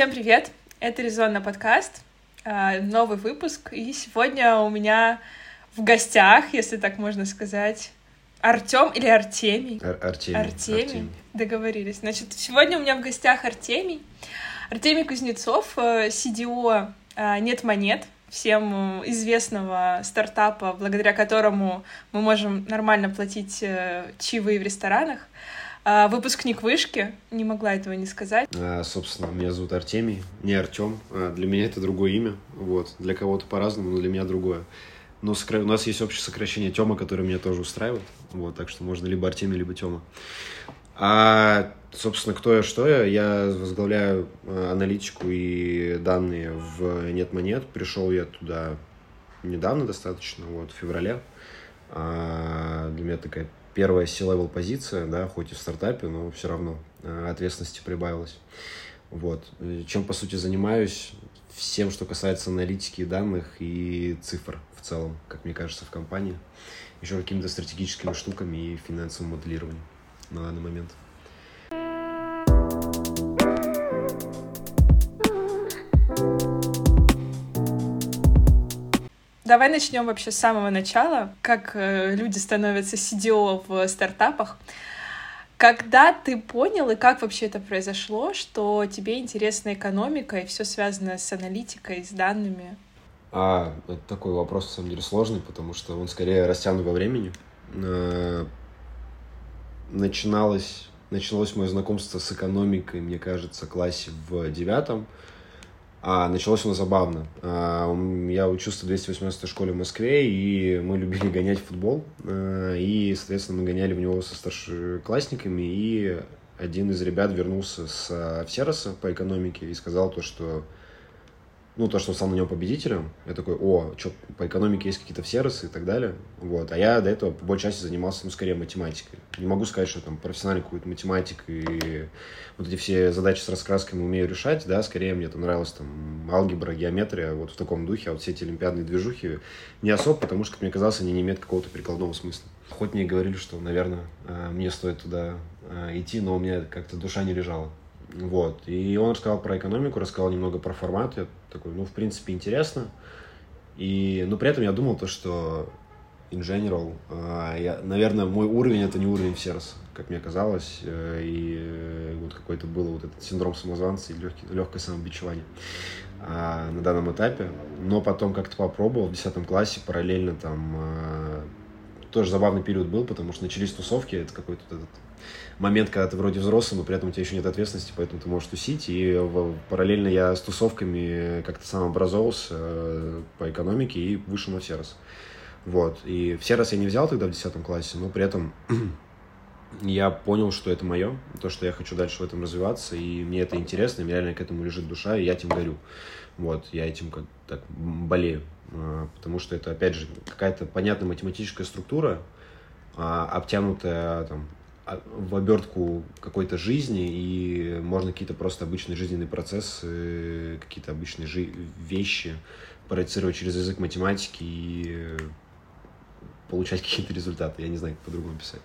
Всем привет! Это Резонно подкаст, а, новый выпуск, и сегодня у меня в гостях, если так можно сказать, Артем или Артемий? Ар- Артемий. Артемий. Артемий. Договорились. Значит, сегодня у меня в гостях Артемий. Артемий Кузнецов, э, CDO э, «Нет монет», всем э, известного стартапа, благодаря которому мы можем нормально платить э, чаевые в ресторанах. А, Выпускник вышки, не могла этого не сказать. А, собственно, меня зовут Артемий, не Артем. А, для меня это другое имя. Вот. Для кого-то по-разному, но для меня другое. Но сокра- у нас есть общее сокращение Тёма, которое меня тоже устраивает. Вот, так что можно либо Артемий, либо Тёма. А, собственно, кто я, что я? Я возглавляю а, аналитику и данные в Нет Монет. Пришел я туда недавно достаточно, вот, в феврале. А, для меня такая первая C-level позиция, да, хоть и в стартапе, но все равно а, ответственности прибавилось. Вот. И Чем, по сути, занимаюсь? Всем, что касается аналитики данных и цифр в целом, как мне кажется, в компании. Еще какими-то стратегическими штуками и финансовым моделированием на данный момент. Давай начнем вообще с самого начала, как э, люди становятся CDO в стартапах. Когда ты понял и как вообще это произошло, что тебе интересна экономика и все связано с аналитикой, с данными? А, это такой вопрос, на самом деле, сложный, потому что он скорее растянут во времени. Э, Начиналось, началось мое знакомство с экономикой, мне кажется, классе в девятом. А началось оно забавно. А, Я учился в 218 школе в Москве, и мы любили гонять футбол. Э, И, соответственно, мы гоняли в него со старшеклассниками, и один из ребят вернулся с Всероса по экономике и сказал то, что ну, то, что он стал на нем победителем, я такой, о, что, по экономике есть какие-то всеросы и так далее, вот, а я до этого по большей части занимался, ну, скорее математикой. Не могу сказать, что там профессиональный какой-то математик и вот эти все задачи с раскрасками умею решать, да, скорее мне там нравилась там алгебра, геометрия, вот в таком духе, а вот все эти олимпиадные движухи не особо, потому что, как мне казалось, они не имеют какого-то прикладного смысла. Хоть мне и говорили, что, наверное, э, мне стоит туда э, идти, но у меня как-то душа не лежала. Вот. И он рассказал про экономику, рассказал немного про формат. Я такой, ну, в принципе, интересно. И, но при этом я думал то, что in general, а, я, наверное, мой уровень это не уровень Всерос, как мне казалось. э, И э, вот какой-то был вот этот синдром самозванца и легкий, легкое самобичевание а, на данном этапе. Но потом как-то попробовал в 10 классе параллельно там а, тоже забавный период был, потому что начались тусовки, это какой-то этот момент, когда ты вроде взрослый, но при этом у тебя еще нет ответственности, поэтому ты можешь тусить. И параллельно я с тусовками как-то сам образовался э, по экономике и вышел на Всерос. Вот. И Всерос я не взял тогда в 10 классе, но при этом я понял, что это мое, то, что я хочу дальше в этом развиваться, и мне это интересно, и мне реально к этому лежит душа, и я этим горю. Вот, я этим как так болею, А, потому что это, опять же, какая-то понятная математическая структура, а, обтянутая там, в обертку какой-то жизни, и можно какие-то просто обычные жизненные процессы, какие-то обычные жи- вещи проецировать через язык математики и э, получать какие-то результаты. Я не знаю, как по-другому писать.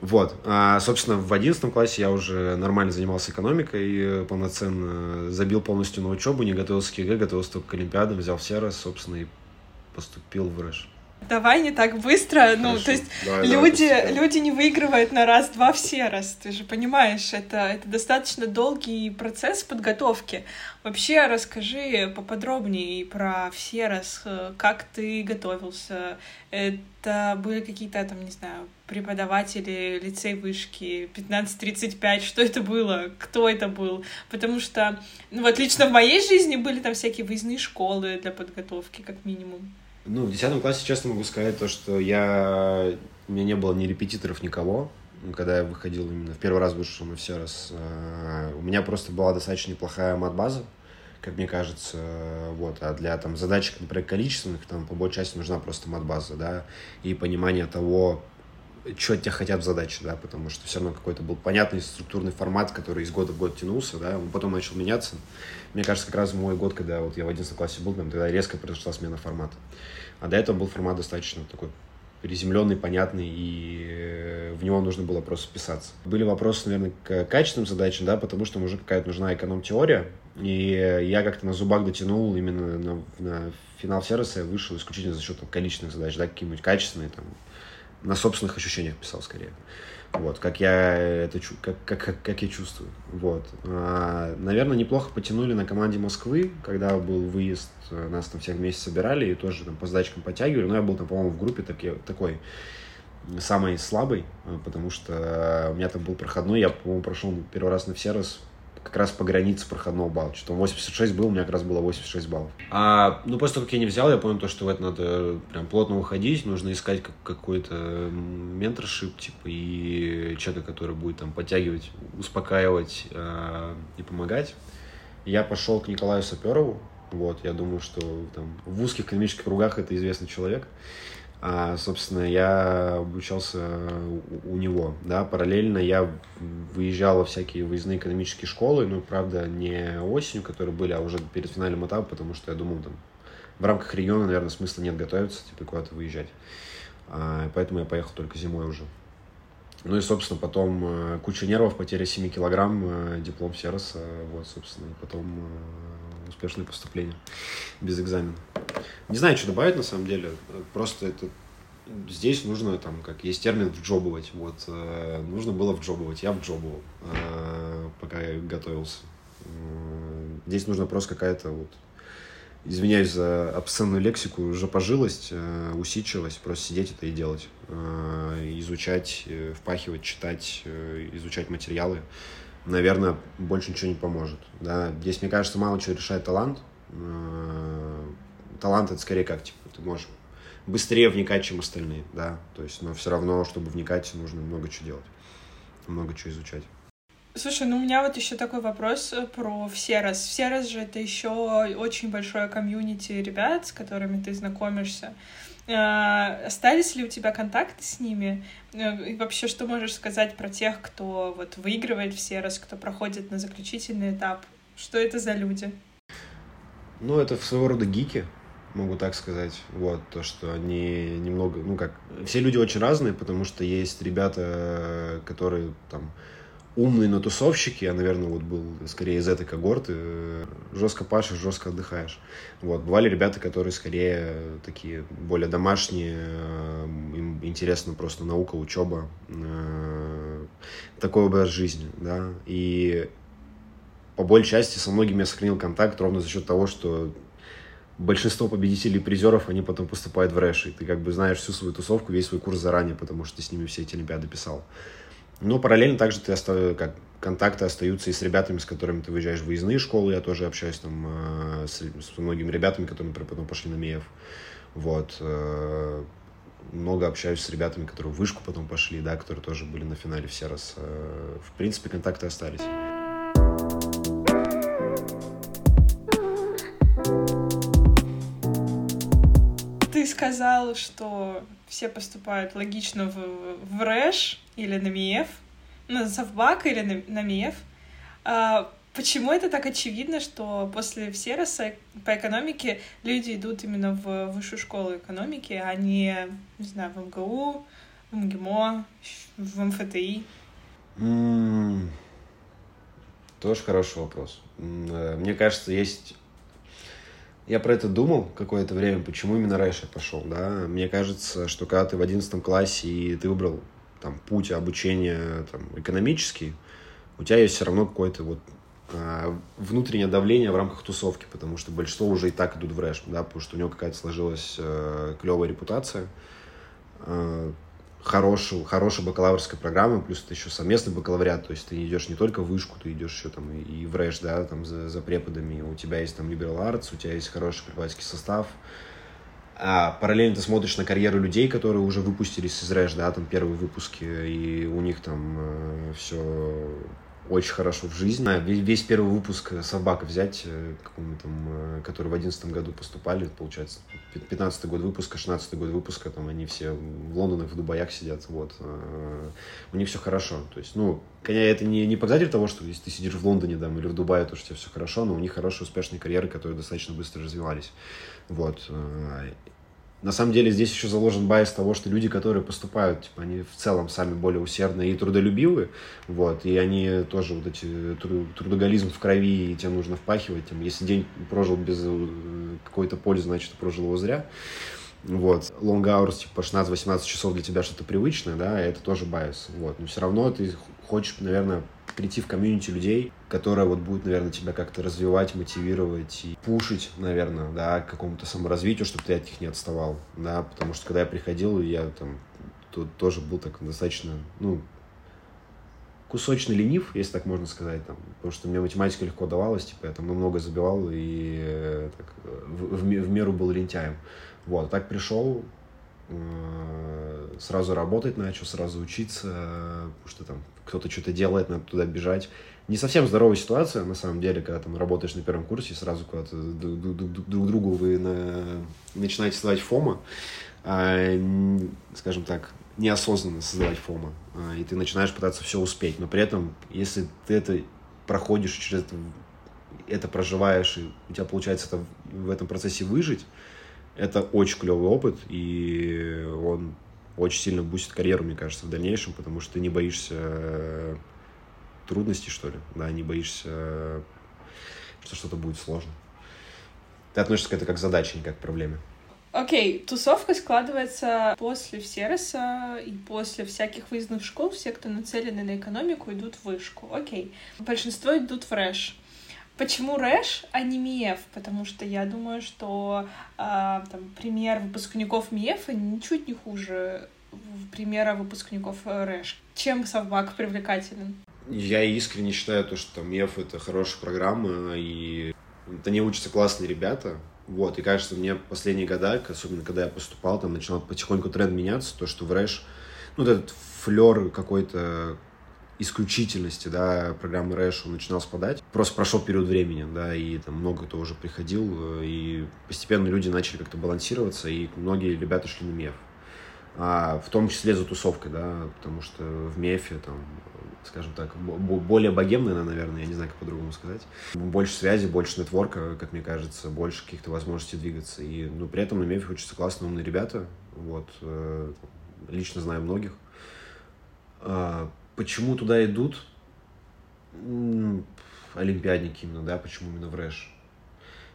Вот. А, собственно, в 11 классе я уже нормально занимался экономикой, э, полноценно забил полностью на учебу, не готовился к ЕГЭ, готовился только к Олимпиадам, взял все собственно, и поступил в РЭШ. Давай не так быстро, ну, Хорошо. то есть Давай, давай, люди, постепенно. люди не выигрывают на раз-два все раз, ты же понимаешь, это, это достаточно долгий процесс подготовки. Вообще расскажи поподробнее про все раз, э, как ты готовился, это были какие-то там, не знаю, преподаватели лицей вышки 15-35, что это было, кто это был, потому что, ну вот лично в моей жизни были там всякие выездные школы для подготовки, как минимум. Ну, в 10 классе, честно могу сказать, то, что я... У меня не было ни репетиторов, никого. Когда я выходил именно в первый раз вышел на все раз, э, у меня просто была достаточно неплохая мат-база, как мне кажется, вот, а для там задачек, например, количественных, там по большей части нужна просто мат-база, да, и понимание того, что от тебя хотят в задаче, да, потому что все равно какой-то был понятный структурный формат, который из года в год тянулся, да, он потом начал меняться. Мне кажется, как раз в мой год, когда вот я в 11 классе был, там, тогда резко произошла смена формата. А до этого был формат достаточно такой приземленный, понятный, и э, в него нужно было просто вписаться. Были вопросы, наверное, к качественным задачам, да, потому что уже какая-то нужна эконом-теория, и я как-то на зубах дотянул именно на, на финал сервиса, я вышел исключительно за счет там, количественных задач, да, какие-нибудь качественные, там, на собственных ощущениях писал скорее. Вот, как я это как, как, как я чувствую. Вот. А, наверное, неплохо потянули на команде Москвы, когда был выезд, э, нас там всех вместе собирали и тоже там по задачкам подтягивали. Но я был там, по-моему, в группе таки, такой самый слабый, э, потому что у меня там был проходной, я, по-моему, прошел первый раз на все раз как раз по границе проходного балла. Что-то 86 был, у меня как раз было 86 баллов. А, ну, после того, как я не взял, я понял то, что в это надо прям плотно уходить, нужно искать как, какой-то менторшип, типа, и человека, который будет там подтягивать, успокаивать э, и помогать. Я пошел к Николаю Саперову, вот, я думаю, что там в узких экономических кругах это известный человек. А, собственно, я обучался у, него, да, параллельно я выезжал во всякие выездные экономические школы, ну, правда, не осенью, которые были, а уже перед финальным этапом, потому что я думал, там, в рамках региона, наверное, смысла нет готовиться, типа, куда-то выезжать. А, поэтому я поехал только зимой уже. Ну и, собственно, потом э, куча нервов, потеря 7 килограмм, э, диплом сервиса, вот, собственно, и потом э, успешное поступление без экзамена. Не знаю, что добавить на самом деле. Просто это здесь нужно, там, как есть термин, вджобывать. Вот, э, нужно было вджобывать. Я вджобывал, э, пока я готовился. Здесь нужно просто какая-то вот извиняюсь за обсценную лексику, уже пожилость, э, усидчивость, просто сидеть это и делать. Изучать, впахивать, читать, изучать материалы. Наверное, больше ничего не поможет. Да? Здесь, мне кажется, мало чего решает талант. Э, талант это скорее как, типа, ты можешь быстрее вникать, чем остальные, да, то есть, но все равно, чтобы вникать, нужно много чего делать, много чего изучать. Слушай, ну у меня вот еще такой вопрос э, про Всерос. Всерос же это еще очень большое комьюнити ребят, с которыми ты знакомишься. Э, остались ли у тебя контакты с ними? Э, и вообще, что можешь сказать про тех, кто вот выигрывает Всерос, кто проходит на заключительный этап? Что это за люди? Ну, это своего рода гики, могу так сказать. Вот, то, что они немного, ну как, все люди очень разные, потому что есть ребята, которые там умные, но тусовщики, я, наверное, вот был скорее из этой когорты, жестко пашешь, жестко отдыхаешь. Вот, бывали ребята, которые скорее такие более домашние, им интересно просто наука, учеба, э, такой образ жизни, да, и по большей части со многими я сохранил контакт ровно за счет того, что большинство победителей и призеров, они потом поступают в рэш, и ты как бы знаешь всю свою тусовку, весь свой курс заранее, потому что ты с ними все эти олимпиады писал. Но параллельно также ты остав... как контакты остаются и с ребятами, с которыми ты выезжаешь в выездные школы, я тоже общаюсь там э, с, с многими ребятами, которые потом пошли на МЕФ. Вот. Э, много общаюсь с ребятами, которые в вышку потом пошли, да, которые тоже были на финале все раз. Э, в принципе, контакты остались. сказал, что все поступают логично в, в РЭШ или на МИЭФ, на Совбак или на, на МИЭФ. А, почему это так очевидно, что после Всероса по экономике люди идут именно в высшую школу экономики, а не, не знаю, в МГУ, в МГИМО, в МФТИ? Mm, тоже хороший вопрос. Э, мне кажется, есть я про это думал какое-то время, почему именно раньше я пошел, да. Мне кажется, что когда ты в одиннадцатом классе и ты выбрал там путь обучения там, экономический, у тебя есть все равно какое-то вот а, внутреннее давление в рамках тусовки, потому что большинство уже и так идут в рэш, да, потому что у него какая-то сложилась э, клевая репутация. Э, хорошую, хорошая бакалаврская программа, плюс это еще совместный бакалавриат, то есть ты идешь не только в вышку, ты идешь еще там и в РЭШ, да, там за, за преподами, у тебя есть там liberal arts, у тебя есть хороший преподавательский состав, а параллельно ты смотришь на карьеру людей, которые уже выпустились из РЭШ, да, там первые выпуски, и у них там э, все очень хорошо в жизни. Весь, первый выпуск собака взять, э, там, э, который в одиннадцатом году поступали, получается, 15 год выпуска, 16 год выпуска, там они все в Лондонах, в Дубаях сидят, вот. Э, у них все хорошо. То есть, ну, конечно, это не, не показатель того, что если ты сидишь в Лондоне там, или в Дубае, то что у тебя все хорошо, но у них хорошие, успешные карьеры, которые достаточно быстро развивались. Вот. На самом деле здесь еще заложен байс того, что люди, которые поступают, типа, они в целом сами более усердные и трудолюбивые, вот, и они тоже вот эти трудоголизм в крови, и тебе нужно впахивать, там, если день прожил без э, какой-то пользы, значит, прожил его зря, вот. Long hours, типа 16-18 часов для тебя что-то привычное, да, это тоже bias, вот. Но все равно ты хочешь, наверное, прийти в комьюнити людей, которая вот будет, наверное, тебя как-то развивать, мотивировать и пушить, наверное, да, к какому-то саморазвитию, чтобы ты от них не отставал, да, потому что когда я приходил, я там тут тоже был так достаточно, ну, кусочный ленив, если так можно сказать, там, потому что мне математика легко давалась, типа, я там много забивал и э, так, в, в, в меру был лентяем. Вот, так пришел, э, сразу работать начал, сразу учиться, потому что там кто-то что-то делает, надо туда бежать. Не совсем здоровая ситуация, на самом деле, когда там работаешь на первом курсе, сразу куда-то друг другу вы на... начинаете создавать фома, а, скажем так, неосознанно создавать фома, а, и ты начинаешь пытаться все успеть, но при этом, если ты это проходишь через это, это проживаешь, и у тебя получается это, в этом процессе выжить, это очень клевый опыт, и он очень сильно бустит карьеру, мне кажется, в дальнейшем, потому что ты не боишься э, трудностей, что ли, да, не боишься, что что-то будет сложно. Ты относишься к этому как к задаче, не как к проблеме. Окей, okay. тусовка складывается после Всероса и после всяких выездных школ. Все, кто нацелены на экономику, идут в вышку. Окей. Okay. Большинство идут в рэш. Почему рэш, а не МИЭФ? Потому что я думаю, что э, там, пример выпускников МИЭФа ничуть не хуже примера выпускников рэш. Чем совбак привлекателен? Я искренне считаю, то, что МИЭФ — это хорошая программа, и это не учатся классные ребята, вот, и кажется, мне последние года, особенно когда я поступал, там начинал потихоньку тренд меняться, то, что в рэш, ну, вот этот флер какой-то исключительности, да, программы Рэш, он начинал спадать. Просто прошел период времени, да, и там много кто уже приходил, и постепенно люди начали как-то балансироваться, и многие ребята шли на МЕФ. А, в том числе за тусовкой, да, потому что в МЕФе там скажем так, более богемная, наверное, я не знаю, как по-другому сказать. Больше связи, больше нетворка, как мне кажется, больше каких-то возможностей двигаться. И, ну, при этом на МЕФе учатся классные, умные ребята. Вот, э, лично знаю многих. А, почему туда идут? Олимпиадники именно, да, почему именно в РЭШ?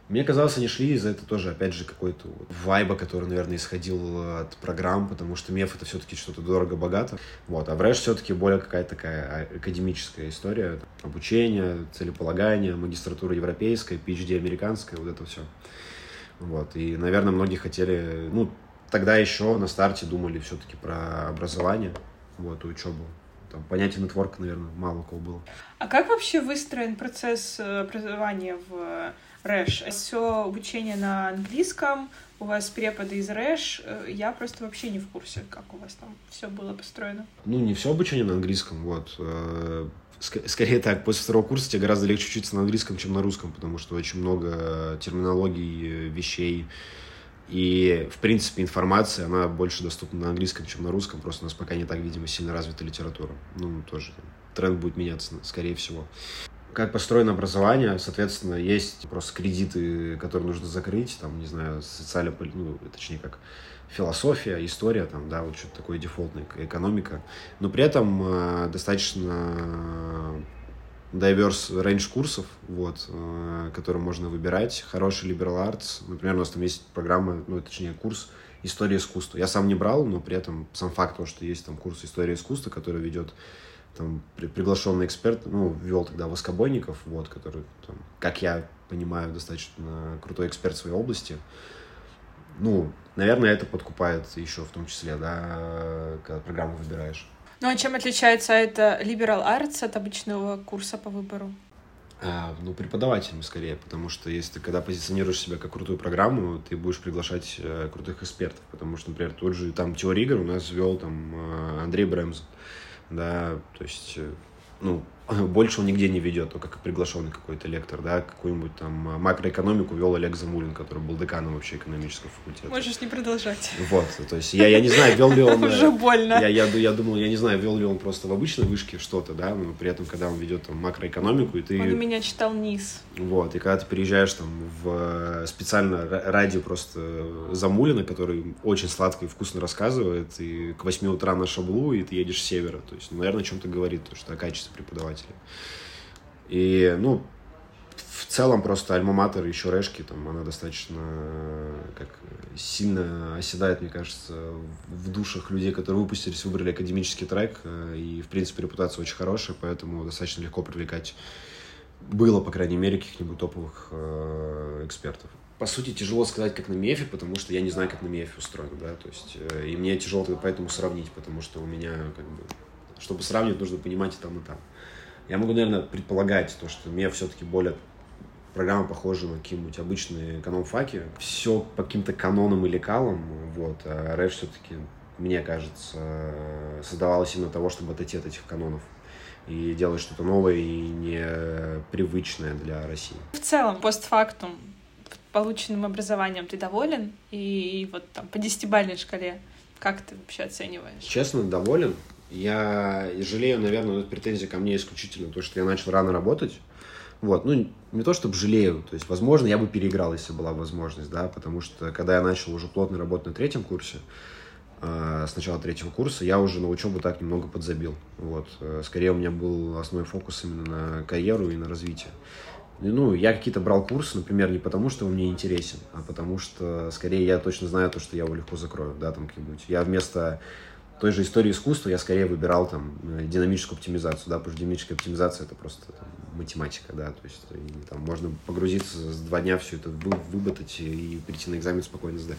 Мне казалось, они шли из-за этого тоже, опять же, какой-то вот вайба, который, наверное, исходил от программ, потому что МЕФ это все-таки что-то дорого-богато. Вот, а в РЭШ все-таки более какая-то такая а, академическая история. Обучение, целеполагание, магистратура европейская, PhD американская, вот это все. Вот, и, наверное, многие хотели, ну, тогда еще на старте думали все-таки про образование, вот, учебу. Там понятие нетворка, наверное, мало у кого было. А как вообще выстроен процесс э, образования в рэш. Все обучение на английском, у вас преподы из рэш. Э, я просто вообще не в курсе, как у вас там все было построено. Ну, не все обучение на английском, вот. Э, скорее так, после второго курса тебе гораздо легче учиться на английском, чем на русском, потому что очень много терминологий, вещей, и, в принципе, информация, она больше доступна на английском, чем на русском. Просто у нас пока не так, видимо, сильно развита литература. Ну, тоже тренд будет меняться, скорее всего как построено образование, соответственно, есть просто кредиты, которые нужно закрыть, там, не знаю, социально, ну, точнее, как философия, история, там, да, вот что-то такое дефолтное, экономика, но при этом э, достаточно diverse range курсов, вот, э, которые можно выбирать, хороший liberal arts, например, у нас там есть программа, ну, точнее, курс история искусства. Я сам не брал, но при этом сам факт того, что есть там курс истории искусства, который ведет там при, приглашенный эксперт, ну, вел тогда Воскобойников, вот, который, там, как я понимаю, достаточно крутой эксперт в своей области. Ну, наверное, это подкупает еще в том числе, да, когда программу выбираешь. Ну, а чем отличается это Liberal Arts от обычного курса по выбору? А, ну, преподавателями скорее, потому что если ты когда позиционируешь себя как крутую программу, ты будешь приглашать э, крутых экспертов, потому что, например, тот же там теория игр у нас вел там э, Андрей Бремз, да, то есть, э, ну, больше он нигде не ведет, только как приглашенный какой-то лектор, да, какую-нибудь там макроэкономику вел Олег Замулин, который был деканом вообще экономического факультета. Можешь не продолжать. Вот, то есть я, я не знаю, вел ли он... Уже больно. Я, я, я думал, я не знаю, вел ли он просто в обычной вышке что-то, да, но при этом, когда он ведет там макроэкономику, и ты... Он у меня читал низ. Вот, и когда ты приезжаешь там в специально радио просто Замулина, который очень сладко и вкусно рассказывает, и к 8 утра на шаблу, и ты едешь с севера, то есть, наверное, о чем-то говорит, то, что о качестве преподавателя преподавателей. И, ну, в целом просто альма-матер еще Решки, там, она достаточно как сильно оседает, мне кажется, в душах людей, которые выпустились, выбрали академический трек, э, и, в принципе, репутация очень хорошая, поэтому достаточно легко привлекать было, по крайней мере, каких-нибудь топовых э, экспертов. По сути, тяжело сказать, как на МЕФе, потому что я не знаю, как на МЕФе устроено, да, то есть, э, и мне тяжело поэтому сравнить, потому что у меня, как бы, чтобы сравнивать, нужно понимать и там, и там. Я могу, наверное, предполагать то, что мне все-таки более программа похожа на какие-нибудь обычные эконом-факи. Все по каким-то канонам и лекалам, вот. А рэп все-таки, мне кажется, создавалась именно того, чтобы отойти от этих канонов и делать что-то новое и непривычное для России. В целом, постфактум, полученным образованием ты доволен? И вот там по десятибалльной шкале как ты вообще оцениваешь? Честно, доволен. Я жалею, наверное, вот претензия ко мне исключительно то, что я начал рано работать. Вот, ну, не то чтобы жалею, то есть, возможно, я бы переиграл, если была возможность, да, потому что, когда я начал уже плотно работать на третьем курсе, э, с начала третьего курса, я уже на учебу так немного подзабил, вот, э, скорее у меня был основной фокус именно на карьеру и на развитие. Ну, я какие-то брал курсы, например, не потому, что он мне интересен, а потому что, скорее, я точно знаю то, что я его легко закрою, да, там, как-нибудь. Я вместо той же истории искусства я скорее выбирал там э, динамическую оптимизацию, да, потому что динамическая оптимизация это просто там, математика, да, то есть и, там можно погрузиться за два дня все это вы, выботать и прийти на экзамен спокойно сдать.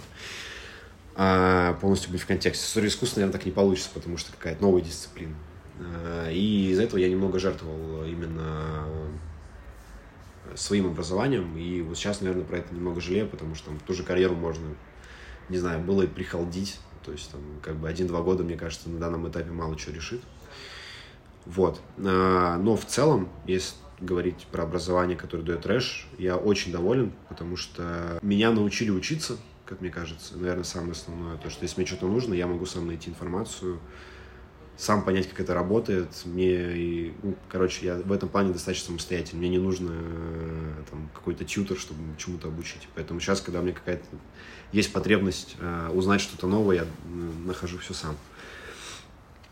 А полностью быть в контексте. История искусства, наверное, так не получится, потому что какая-то новая дисциплина. А, и из-за этого я немного жертвовал именно своим образованием, и вот сейчас, наверное, про это немного жалею, потому что там ту же карьеру можно, не знаю, было и прихалдить, то есть там как бы один-два года, мне кажется, на данном этапе мало чего решит. Вот. А, но в целом, если говорить про образование, которое дает трэш, я очень доволен, потому что меня научили учиться, как мне кажется. Наверное, самое основное, то, что если мне что-то нужно, я могу сам найти информацию, сам понять, как это работает. Мне, ну, короче, я в этом плане достаточно самостоятельный. Мне не нужно э, там, какой-то тьютер, чтобы чему-то обучить. Поэтому сейчас, когда у меня какая-то есть потребность э, узнать что-то новое, я э, нахожу все сам.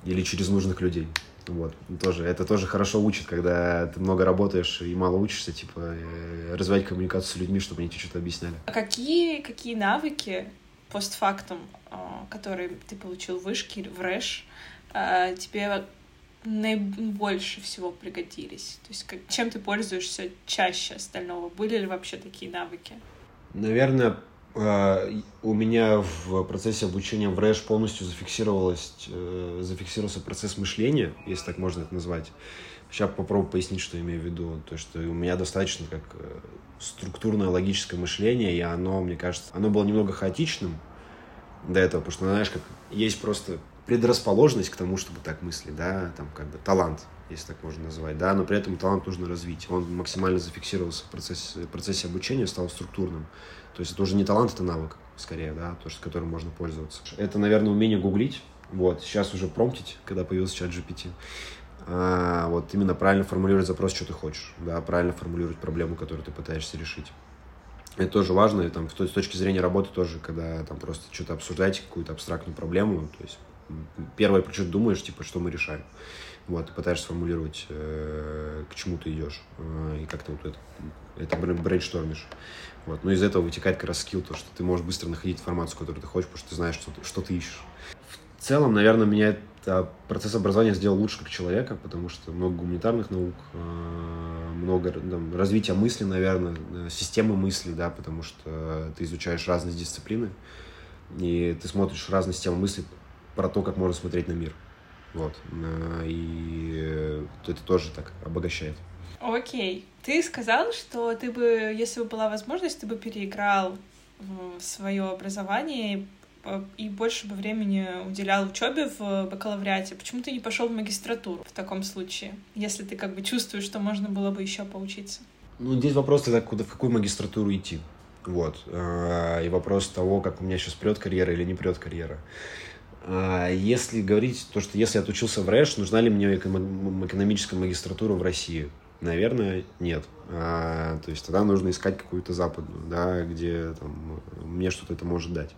Или через нужных людей. Вот, тоже, это тоже хорошо учит, когда ты много работаешь и мало учишься, типа, э, развивать коммуникацию с людьми, чтобы они тебе что-то объясняли. А какие, какие навыки постфактум, э, которые ты получил в вышке, в РЭШ, тебе наибольше всего пригодились? То есть как, чем ты пользуешься чаще остального? Были ли вообще такие навыки? Наверное, а, у меня в процессе обучения в РЭШ полностью зафиксировалось, э, зафиксировался процесс мышления, если так можно это назвать. Сейчас попробую пояснить, что имею в виду. То, что у меня достаточно как э, структурное логическое мышление, и оно, мне кажется, оно было немного хаотичным до этого, потому что, знаешь, как есть просто предрасположенность к тому, чтобы так мыслить, да, там как бы талант, если так можно назвать, да, но при этом талант нужно развить. Он максимально зафиксировался в процессе, процессе обучения, стал структурным. То есть это уже не талант, это навык, скорее, да, то, которым можно пользоваться. Это, наверное, умение гуглить, вот, сейчас уже промптить, когда появился чат GPT. А, вот именно правильно формулировать запрос, что ты хочешь, да, правильно формулировать проблему, которую ты пытаешься решить. Это тоже важно, и там, с точки зрения работы тоже, когда там просто что-то обсуждаете, какую-то абстрактную проблему, то есть первое, про что думаешь, типа, что мы решаем. Вот, ты пытаешься сформулировать, э, к чему ты идешь, э, и как ты вот это, это брейнштормишь. Вот. Но из этого вытекает как раз скилл, то, что ты можешь быстро находить информацию, которую ты хочешь, потому что ты знаешь, что ты, что ты ищешь. В целом, наверное, меня это процесс образования сделал лучше как человека, потому что много гуманитарных наук, э, много там, развития мысли, наверное, системы мысли, да, потому что ты изучаешь разные дисциплины, и ты смотришь разные системы мысли про то, как можно смотреть на мир. Вот. Э, и это тоже так обогащает. Окей. Ты сказал, что ты бы, если бы была возможность, ты бы переиграл свое образование и больше бы времени уделял учебе в бакалавриате, почему ты не пошел в магистратуру в таком случае, если ты как бы чувствуешь, что можно было бы еще поучиться? Ну, здесь вопрос тогда, куда, в какую магистратуру идти. Вот. А, и вопрос того, как у меня сейчас прет карьера или не прет карьера. А, если говорить то, что если я отучился в РЭШ, нужна ли мне экономическая магистратура в России? Наверное, нет. А, то есть тогда нужно искать какую-то западную, да, где там, мне что-то это может дать.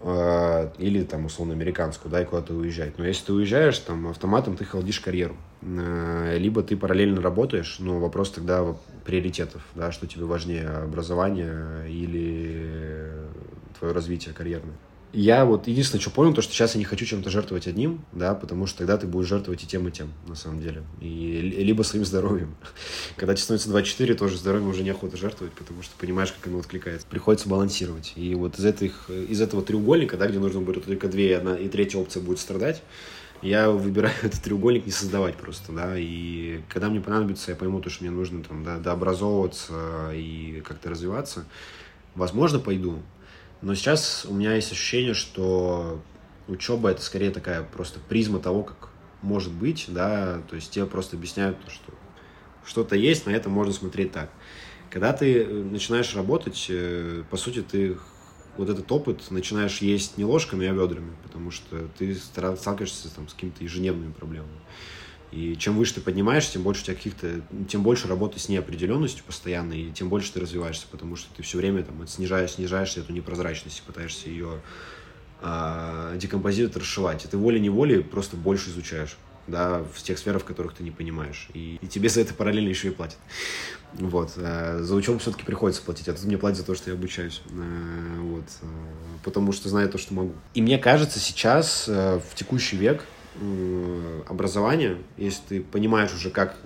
А, или там условно американскую, да, и куда-то уезжать. Но если ты уезжаешь, там автоматом ты холодишь карьеру. А, либо ты параллельно работаешь, но вопрос тогда приоритетов, да, что тебе важнее, образование или твое развитие карьерное я вот единственное, что понял, то, что сейчас я не хочу чем-то жертвовать одним, да, потому что тогда ты будешь жертвовать и тем, и тем, на самом деле. И, либо своим здоровьем. Когда тебе становится 24, тоже здоровьем уже неохота жертвовать, потому что понимаешь, как оно откликается. Приходится балансировать. И вот из, этих, из этого треугольника, да, где нужно будет только две, и одна, и третья опция будет страдать, я выбираю этот треугольник не создавать просто, да, и когда мне понадобится, я пойму то, что мне нужно там, да, дообразовываться и как-то развиваться, возможно, пойду, но сейчас у меня есть ощущение, что учеба это скорее такая просто призма того, как может быть, да, то есть тебе просто объясняют, что что-то есть, на это можно смотреть так. Когда ты э, начинаешь работать, э, по сути, ты вот этот опыт начинаешь есть не ложками, а ведрами, потому что ты сталкиваешься там, с какими-то ежедневными проблемами. И чем выше ты поднимаешься, тем больше у тебя каких-то, тем больше работы с неопределенностью постоянно, и тем больше ты развиваешься, потому что ты все время там снижаешь, снижаешь эту непрозрачность и пытаешься ее а, декомпозировать, расшивать. И ты волей-неволей просто больше изучаешь да, в тех сферах, в которых ты не понимаешь. И, и тебе за это параллельно еще и платят. Вот. А за учебу все-таки приходится платить, а тут мне платят за то, что я обучаюсь. А, вот. А, потому что знаю то, что могу. И мне кажется, сейчас, в текущий век, образование, если ты понимаешь уже, как,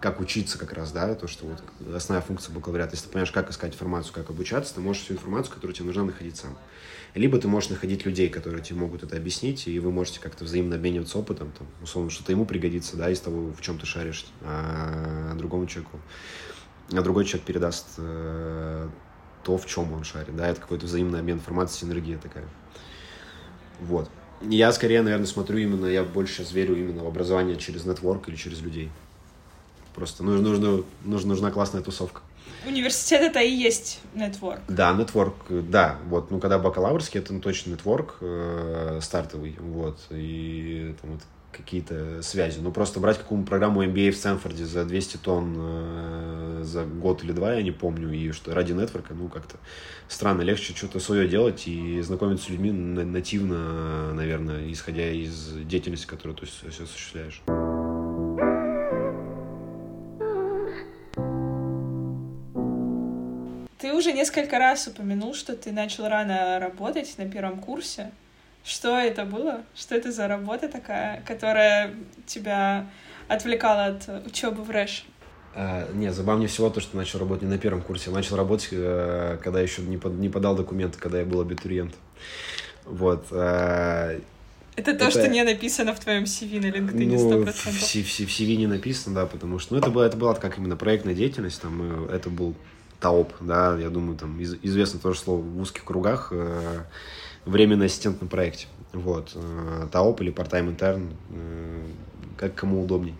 как учиться как раз, да, то, что вот основная функция бакалавриата, если ты понимаешь, как искать информацию, как обучаться, ты можешь всю информацию, которая тебе нужна, находить сам. Либо ты можешь находить людей, которые тебе могут это объяснить, и вы можете как-то взаимно обмениваться опытом, там, условно, что-то ему пригодится, да, из того, в чем ты шаришь, а другому человеку, а другой человек передаст э, то, в чем он шарит, да, это какой-то взаимный обмен информацией, синергия такая. Вот. Я скорее, наверное, смотрю именно, я больше сейчас верю именно в образование через нетворк или через людей. Просто нужно, нужно, нужна, нужна классная тусовка. Университет это и есть нетворк. Да, нетворк, да. Вот, ну, когда бакалаврский, это ну, точно нетворк э, стартовый, вот. И там вот какие-то связи. Ну, просто брать какую-нибудь программу MBA в Стэнфорде за 200 тонн э, за год или два, я не помню, и что ради нетворка, ну, как-то странно. Легче что-то свое делать и знакомиться с людьми нативно, наверное, исходя из деятельности, которую ты все осуществляешь. Ты уже несколько раз упомянул, что ты начал рано работать на первом курсе. Что это было? Что это за работа такая, которая тебя отвлекала от учебы в РЭШ? А, не, забавнее всего то, что начал работать не на первом курсе. Я начал работать, э, когда еще не, под, не подал документы, когда я был абитуриентом. Вот. А... Это, это то, что не написано в твоем CV на LinkedIn, ну, 100%. В, в, в CV не написано, да, потому что, ну, это была, это была как именно проектная деятельность, там, это был ТАОП, да, я думаю, там, из, известно тоже слово в узких кругах, э, временный ассистент на проекте. Вот. Э, ТАОП или part-time intern, э, как кому удобней.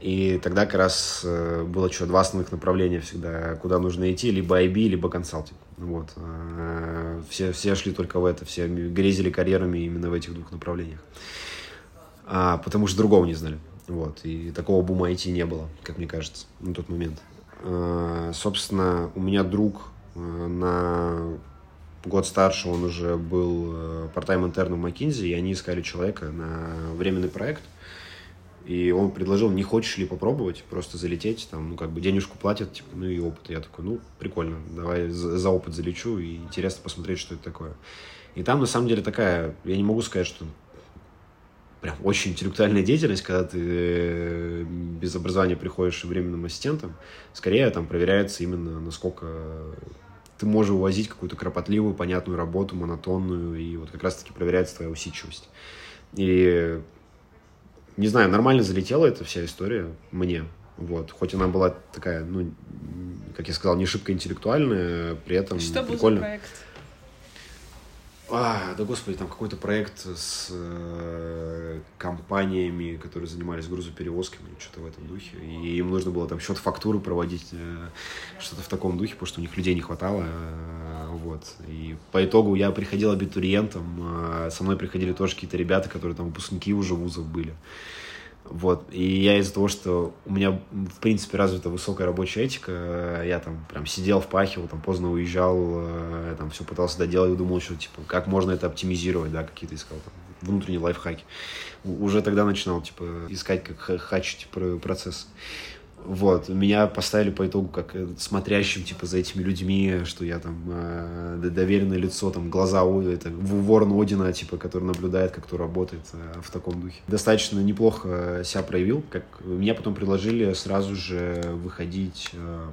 И тогда как раз э, было что, два основных направления всегда, куда нужно идти, либо IB, либо консалтинг. Вот. Все, все шли только в это, все грезили карьерами именно в этих двух направлениях. А, потому что другого не знали. Вот. И такого бума IT не было, как мне кажется, на тот момент. А, собственно, у меня друг на год старше, он уже был э, part-time интерном в McKinsey, и они искали человека на временный проект. И он предложил, не хочешь ли попробовать, просто залететь, там, ну, как бы денежку платят, типа, ну и опыт. Я такой, ну, прикольно, давай за, за опыт залечу, и интересно посмотреть, что это такое. И там, на самом деле, такая, я не могу сказать, что прям очень интеллектуальная деятельность, когда ты э, без образования приходишь временным ассистентом, скорее там проверяется именно, насколько ты можешь увозить какую-то кропотливую, понятную работу, монотонную, и вот как раз-таки проверяется твоя усидчивость. И, не знаю, нормально залетела эта вся история мне, вот, хоть она была такая, ну, как я сказал, не шибко интеллектуальная, при этом Что прикольно. был за проект? А, да господи, там какой-то проект с э, компаниями, которые занимались грузоперевозками, что-то в этом духе. И им нужно было там счет фактуры проводить, э, что-то в таком духе, потому что у них людей не хватало. Э, вот. И по итогу я приходил абитуриентом, э, со мной приходили тоже какие-то ребята, которые там выпускники уже вузов были. Вот. И я из-за того, что у меня, в принципе, развита высокая рабочая этика, я там прям сидел, впахивал, там поздно уезжал, э, там все пытался доделать, и думал, что, типа, как можно это оптимизировать, да, какие-то искал там внутренние лайфхаки. Уже тогда начинал, типа, искать как хачить процесс. Вот, меня поставили по итогу как э, смотрящим, типа, за этими людьми, что я там э, доверенное лицо, там, глаза это ворон Одина, типа, который наблюдает, как кто работает э, в таком духе. Достаточно неплохо себя проявил, как меня потом предложили сразу же выходить, э,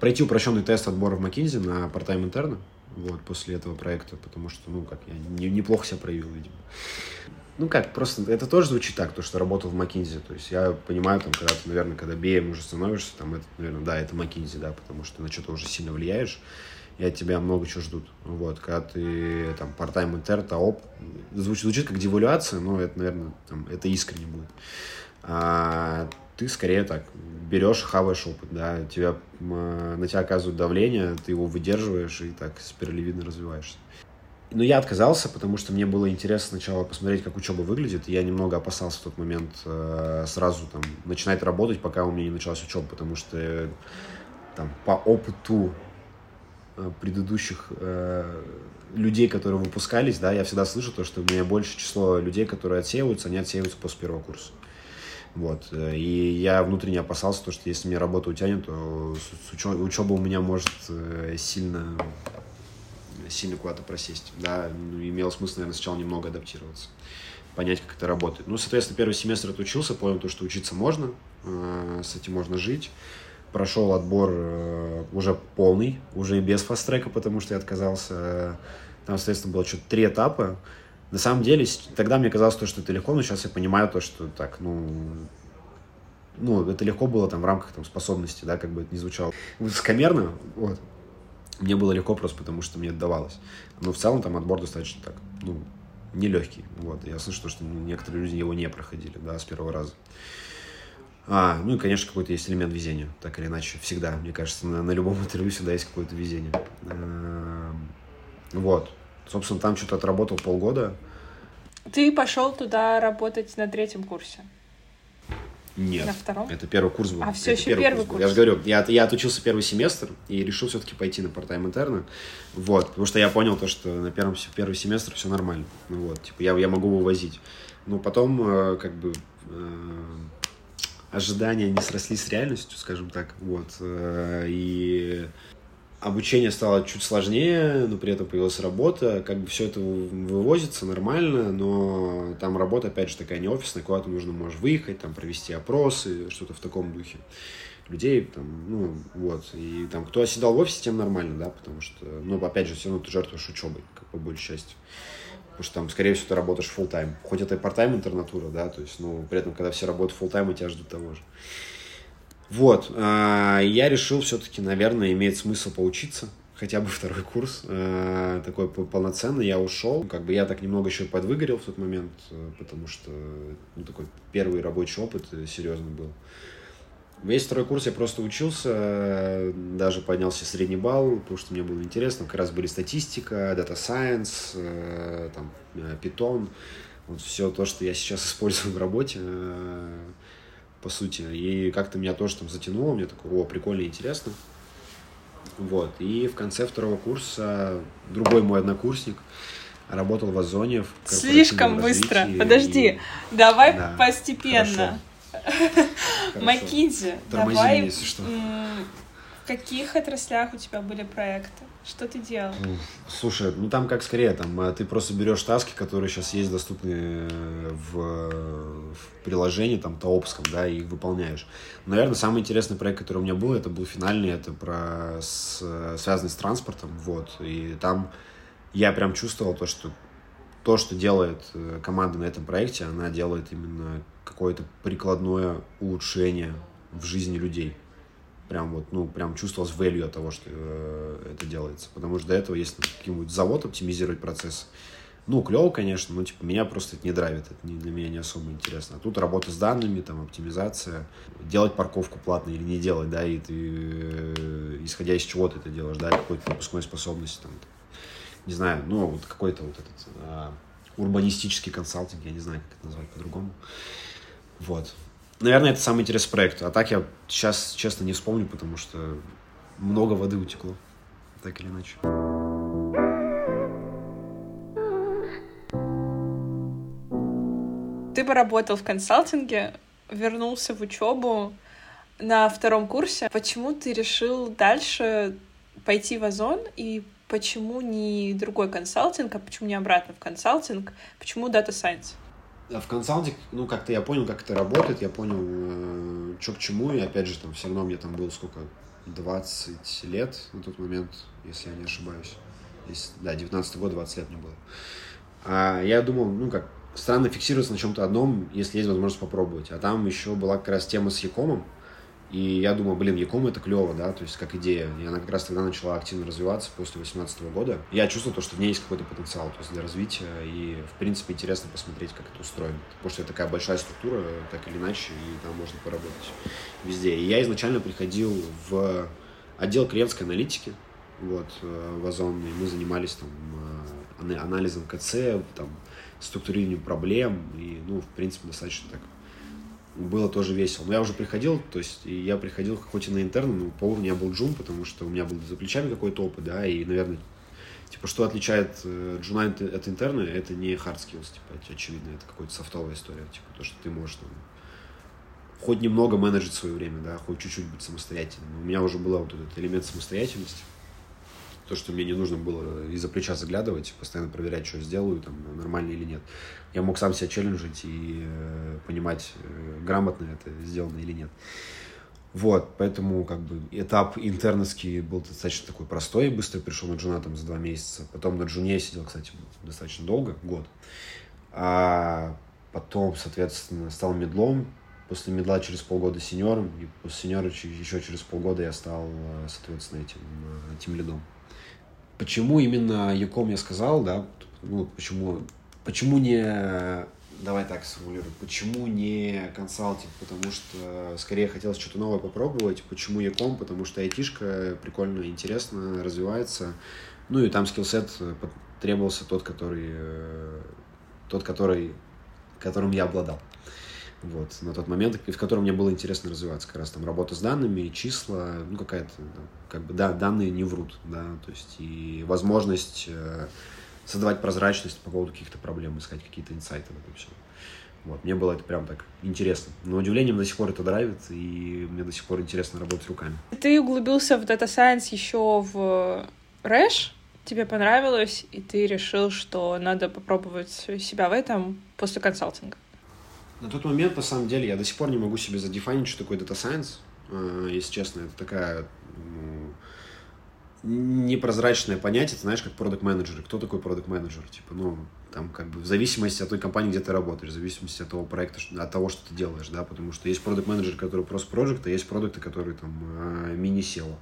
пройти упрощенный тест отбора в McKinsey на part-time интерна, вот, после этого проекта, потому что, ну, как я не, неплохо себя проявил, видимо ну как, просто это тоже звучит так, то, что работал в Макинзи. То есть я понимаю, там, когда ты, наверное, когда беем уже становишься, там, это, наверное, да, это Макинзи, да, потому что на что-то уже сильно влияешь, и от тебя много чего ждут. Вот, когда ты там part-time интер, ТАОП, звучит, звучит как девалюация, но это, наверное, там, это искренне будет. А ты скорее так берешь, хаваешь опыт, да, тебя, на тебя оказывают давление, ты его выдерживаешь и так спиралевидно развиваешься. Но я отказался, потому что мне было интересно сначала посмотреть, как учеба выглядит. Я немного опасался в тот момент э, сразу там начинать работать, пока у меня не началась учеба, потому что э, там по опыту э, предыдущих э, людей, которые выпускались, да, я всегда слышу то, что у меня больше число людей, которые отсеиваются, они отсеиваются после первого курса. Вот. Э, и я внутренне опасался, то, что если мне работа утянет, то учеба у меня может э, сильно сильно куда-то просесть, да, ну, имело смысл, наверное, сначала немного адаптироваться, понять, как это работает. Ну, соответственно, первый семестр отучился, понял то, что учиться можно, э, с этим можно жить, прошел отбор э, уже полный, уже без фаст-трека, потому что я отказался, там, соответственно, было что-то три этапа, на самом деле, тогда мне казалось, то, что это легко, но сейчас я понимаю то, что так, ну, ну, это легко было там в рамках там способности, да, как бы это не звучало. Высокомерно, вот мне было легко просто потому, что мне это давалось. Но в целом там отбор достаточно так, ну, нелегкий. Вот. Я слышу, что некоторые люди его не проходили, да, с первого раза. А, ну и, конечно, какой-то есть элемент везения, так или иначе, всегда. Мне кажется, на, на любом интервью всегда есть какое-то везение. Эм, вот. Собственно, там что-то отработал полгода. Ты пошел туда работать на третьем курсе? Нет. На втором? Это первый курс был. А, все это еще первый, первый курс. курс. Я же говорю, я, я отучился первый семестр и решил все-таки пойти на part-time интерна. Вот, потому что я понял то, что на первом, первый семестр все нормально. Ну вот, типа, я, я могу вывозить. Но потом, э, как бы, э, ожидания не срослись с реальностью, скажем так. Вот, э, и обучение стало чуть сложнее, но при этом появилась работа, как бы все это вывозится нормально, но там работа, опять же, такая не офисная, куда-то нужно, можешь выехать, там, провести опросы, что-то в таком духе. Людей там, ну, вот, и там, кто оседал в офисе, тем нормально, да, потому что, ну, опять же, все равно ты жертвуешь учебой, как по большей части. Потому что там, скорее всего, ты работаешь full тайм Хоть это и part-time интернатура, да, то есть, ну, при этом, когда все работают full тайм тебя ждут того же. Вот, а, я решил все-таки, наверное, имеет смысл поучиться, хотя бы второй курс а, такой полноценный, я ушел. Как бы я так немного еще подвыгорел в тот момент, э, потому что ну, такой первый рабочий опыт серьезный был. Весь второй курс я просто учился, даже поднялся средний балл, потому что мне было интересно. Как раз были статистика, дата science, э, там, э, Python. Вот все то, что я сейчас использую в работе по сути. И как-то меня тоже там затянуло, мне такое, о, прикольно, интересно. Вот. И в конце второго курса другой мой однокурсник работал в Озоне. В Слишком быстро. И... Подожди, давай да, постепенно. Макинзи, давай. Если что. В каких отраслях у тебя были проекты? Что ты делал? Слушай, ну там как скорее, там э, ты просто берешь таски, которые сейчас есть доступны э, в, в приложении, там, Таопском, да, и их выполняешь. Наверное, самый интересный проект, который у меня был, это был финальный, это про с, связанный с транспортом, вот, и там я прям чувствовал то, что то, что делает э, команда на этом проекте, она делает именно какое-то прикладное улучшение в жизни людей. Прям вот, ну, прям чувствовалось value от того, что э, это делается. Потому что до этого, если какой-нибудь завод оптимизировать процесс, ну, клево, конечно, но, типа, меня просто это не драйвит, это не, для меня не особо интересно. А тут работа с данными, там, оптимизация, делать парковку платно или не делать, да, и ты, э, исходя из чего ты это делаешь, да, какой-то пропускной способности, там, не знаю, ну, вот какой-то вот этот а, урбанистический консалтинг, я не знаю, как это назвать по-другому. Вот. Наверное, это самый интересный проект. А так я сейчас, честно, не вспомню, потому что много воды утекло, так или иначе. Ты поработал в консалтинге, вернулся в учебу на втором курсе. Почему ты решил дальше пойти в Озон и почему не другой консалтинг, а почему не обратно в консалтинг? Почему Data Science? В консалтинг, ну, как-то я понял, как это работает, я понял, э, что к чему, и опять же, там, все равно мне там было сколько, 20 лет на тот момент, если я не ошибаюсь. Если, да, 19 год, 20 лет мне было. А я думал, ну, как, странно фиксироваться на чем-то одном, если есть возможность попробовать. А там еще была как раз тема с Якомом, и я думал, блин, Яком это клево, да, то есть как идея. И она как раз тогда начала активно развиваться после 2018 года. Я чувствовал то, что в ней есть какой-то потенциал то есть для развития. И, в принципе, интересно посмотреть, как это устроено. Потому что это такая большая структура, так или иначе, и там можно поработать везде. И я изначально приходил в отдел клиентской аналитики, вот, э, в Озон, и мы занимались там э, анализом КЦ, там, структурированием проблем, и, ну, в принципе, достаточно так было тоже весело. Но я уже приходил, то есть я приходил хоть и на интерн, но по уровню я был джун, потому что у меня был за плечами какой-то опыт, да, и, наверное, типа, что отличает э, джуна от интерна, это не hard skills, типа, очевидно, это какая-то софтовая история, типа, то, что ты можешь там, хоть немного менеджить свое время, да, хоть чуть-чуть быть самостоятельным. У меня уже был вот этот элемент самостоятельности, то, что мне не нужно было из-за плеча заглядывать, постоянно проверять, что я сделаю, там, нормально или нет. Я мог сам себя челленджить и э, понимать, э, грамотно это сделано или нет. Вот, поэтому как бы этап интерновский был достаточно такой простой, быстро пришел на джуна там за два месяца. Потом на джуне я сидел, кстати, достаточно долго, год. А потом, соответственно, стал медлом. После медла через полгода сеньором. И после сеньора еще через полгода я стал, э, соответственно, этим тем лидом. Почему именно Яком я сказал, да, ну, почему, почему не, давай так сформулирую, почему не консалтинг, потому что скорее хотелось что-то новое попробовать, почему Яком, потому что айтишка прикольно, интересно, развивается, ну и там скиллсет требовался тот, который, э, тот, который, которым я обладал. Вот, на тот момент, в котором мне было интересно развиваться, как раз там работа с данными, числа, ну, какая-то, как бы, да, данные не врут, да, то есть и возможность э, создавать прозрачность по поводу каких-то проблем, искать какие-то инсайты в этом всем. Вот, мне было это прям так интересно. Но удивлением до сих пор это драйвит, и мне до сих пор интересно работать руками. Ты углубился в Data Science еще в Рэш, тебе понравилось, и ты решил, что надо попробовать себя в этом после консалтинга. На тот момент, на самом деле, я до сих пор не могу себе задефинить, что такое Data Science. Э, если честно, это такая ну, непрозрачное понятие, ты знаешь, как продукт менеджер Кто такой продукт менеджер Типа, ну, там, как бы, в зависимости от той компании, где ты работаешь, в зависимости от того проекта, от того, что ты делаешь, да, потому что есть продукт менеджер который просто проект, а есть продукты, которые там э, мини-SEO.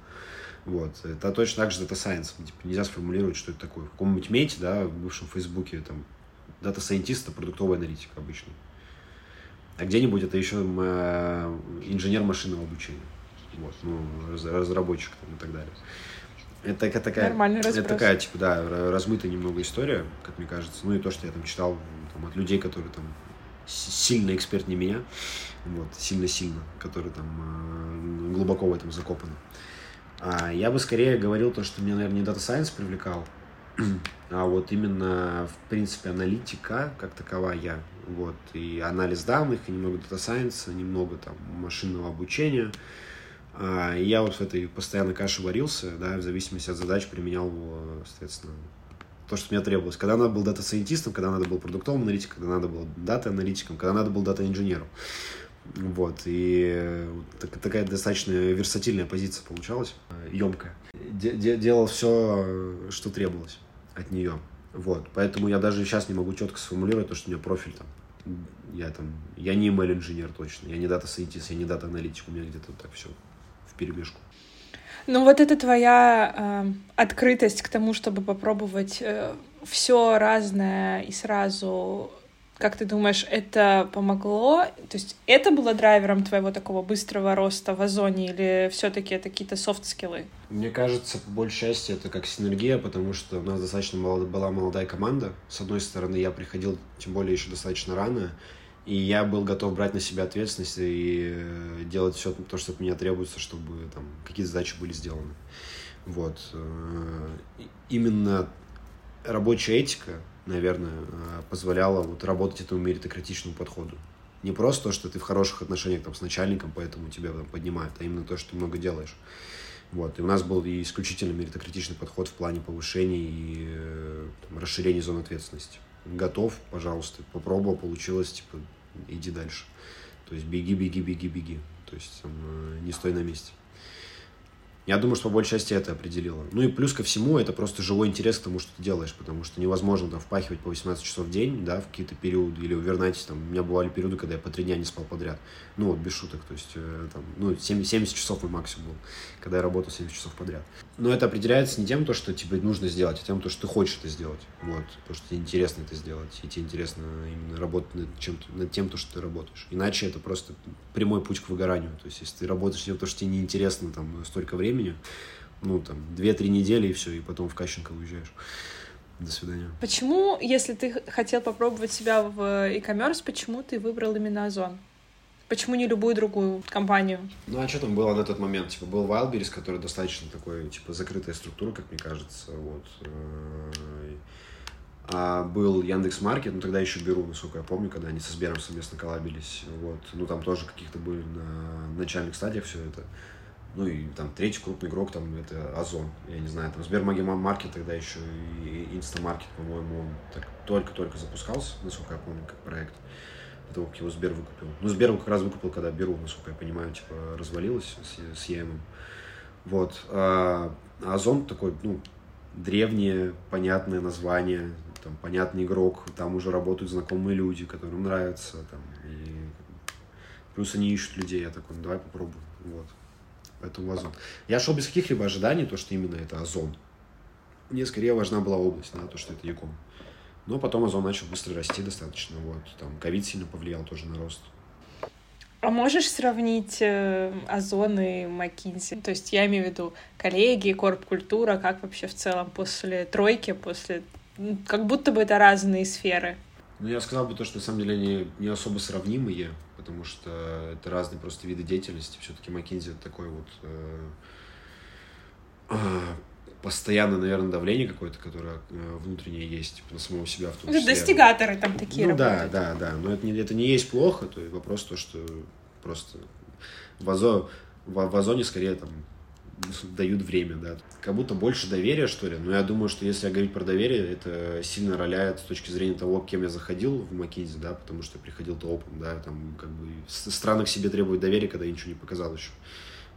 Вот. Это точно так же Data Science. Типа, нельзя сформулировать, что это такое. В каком-нибудь мете, да, в бывшем Фейсбуке, там, Scientist — это продуктовый аналитик обычно а где-нибудь это еще э, инженер машинного обучения. Вот, ну, разработчик там, и так далее. Это, такая, Нормальный это такая, типа, да, размытая немного история, как мне кажется. Ну и то, что я там читал там, от людей, которые там сильно эксперт не меня, вот, сильно-сильно, которые там э, глубоко в этом закопаны. А я бы скорее говорил то, что меня, наверное, не Data Science привлекал, а вот именно, в принципе, аналитика как таковая, вот, и анализ данных, и немного data science а, немного там машинного обучения. А, я вот в этой постоянно каше варился, да, в зависимости от задач применял, соответственно, то, что мне требовалось. Когда надо был дата-сайентистом, когда надо был продуктовым аналитиком, когда надо был дата-аналитиком, когда надо был дата-инженером. Вот, и такая достаточно версатильная позиция получалась, емкая. Делал все, что требовалось от нее. Вот, поэтому я даже сейчас не могу четко сформулировать то, что у меня профиль там. Я там, я не email инженер точно, я не дата сайентист, я не дата аналитик, у меня где-то так все в перемешку. Ну вот это твоя э, открытость к тому, чтобы попробовать э, все разное и сразу как ты думаешь, это помогло? То есть это было драйвером твоего такого быстрого роста в Озоне или все-таки это какие-то софт-скиллы? Мне кажется, по большей части это как синергия, потому что у нас достаточно была молодая команда. С одной стороны, я приходил, тем более еще достаточно рано, и я был готов брать на себя ответственность и э, делать все то, что от меня требуется, чтобы там какие-то задачи были сделаны. Вот. Э, именно рабочая этика, наверное, э, позволяла вот работать этому меритократичному подходу. Не просто то, что ты в хороших отношениях там, с начальником, поэтому тебя там, поднимают, а именно то, что ты много делаешь. Вот. И у нас был и исключительно меритократичный подход в плане повышения и там, расширения зон ответственности. Готов, пожалуйста, попробовал, получилось, типа, иди дальше. То есть беги, беги, беги, беги. То есть э, не стой на месте. Я думаю, что по большей части это определило. Ну и плюс ко всему, это просто живой интерес к тому, что ты делаешь, потому что невозможно там впахивать по 18 часов в день, да, в какие-то периоды, или увернайтесь, там, у меня бывали периоды, когда я по три дня не спал подряд. Ну вот, без шуток, то есть, э, там, ну, 70, 70 часов мой максимум был, когда я работал 70 часов подряд. Но это определяется не тем, то, что тебе нужно сделать, а тем, то, что ты хочешь это сделать, вот, потому что тебе интересно это сделать, и тебе интересно именно работать над, чем над тем, то, что ты работаешь. Иначе это просто прямой путь к выгоранию, то есть, если ты работаешь тем, то, что тебе неинтересно там столько времени, времени, ну, там, 2-3 недели и все, и потом в Кащенко уезжаешь. До свидания. Почему, если ты хотел попробовать себя в e-commerce, почему ты выбрал именно Озон? Почему не любую другую компанию? Ну, а что там было на тот момент? Типа, был Wildberries, который достаточно такой, типа, закрытая структура, как мне кажется, вот. Э, а был Яндекс Маркет, ну тогда еще Беру, насколько я помню, когда они со Сбером совместно коллабились, вот. Ну там тоже каких-то были на начальных стадиях все это. Ну и там третий крупный игрок там это Озон. Я не знаю, там Сбермаги Маркет тогда еще и Инстамаркет, по-моему, он только-только запускался, насколько я помню, как проект. До того, как его Сбер выкупил. Ну, Сбер как раз выкупил, когда Беру, насколько я понимаю, типа развалилась с, с. Вот. А Озон такой, ну, древнее, понятное название, там, понятный игрок, там уже работают знакомые люди, которым нравится, там, и плюс они ищут людей, я такой, ну, давай попробуем, вот. Поэтому Озон. Я шел без каких-либо ожиданий, то, что именно это Озон. Мне скорее важна была область, да, то, что это Яком. Но потом Озон начал быстро расти достаточно. Вот. Там ковид сильно повлиял тоже на рост. А можешь сравнить э, Озон и Макинзи? То есть я имею в виду коллеги, корп-культура, как вообще в целом после тройки, после... Как будто бы это разные сферы. Ну, я сказал бы то, что на самом деле они не особо сравнимые, потому что это разные просто виды деятельности. Все-таки McKinsey это такой вот э, э, постоянно, наверное, давление какое-то, которое э, внутреннее есть типа, на самого себя в том числе. Достигаторы там такие Ну работают. да, да, да. Но это не, это не есть плохо, то есть вопрос то, что просто в, Азо, в, в Озоне скорее там дают время, да. Как будто больше доверия, что ли. Но я думаю, что если говорить про доверие, это сильно роляет с точки зрения того, кем я заходил в Макинзи, да, потому что я приходил топом, да, там как бы странно к себе требует доверия, когда я ничего не показал еще.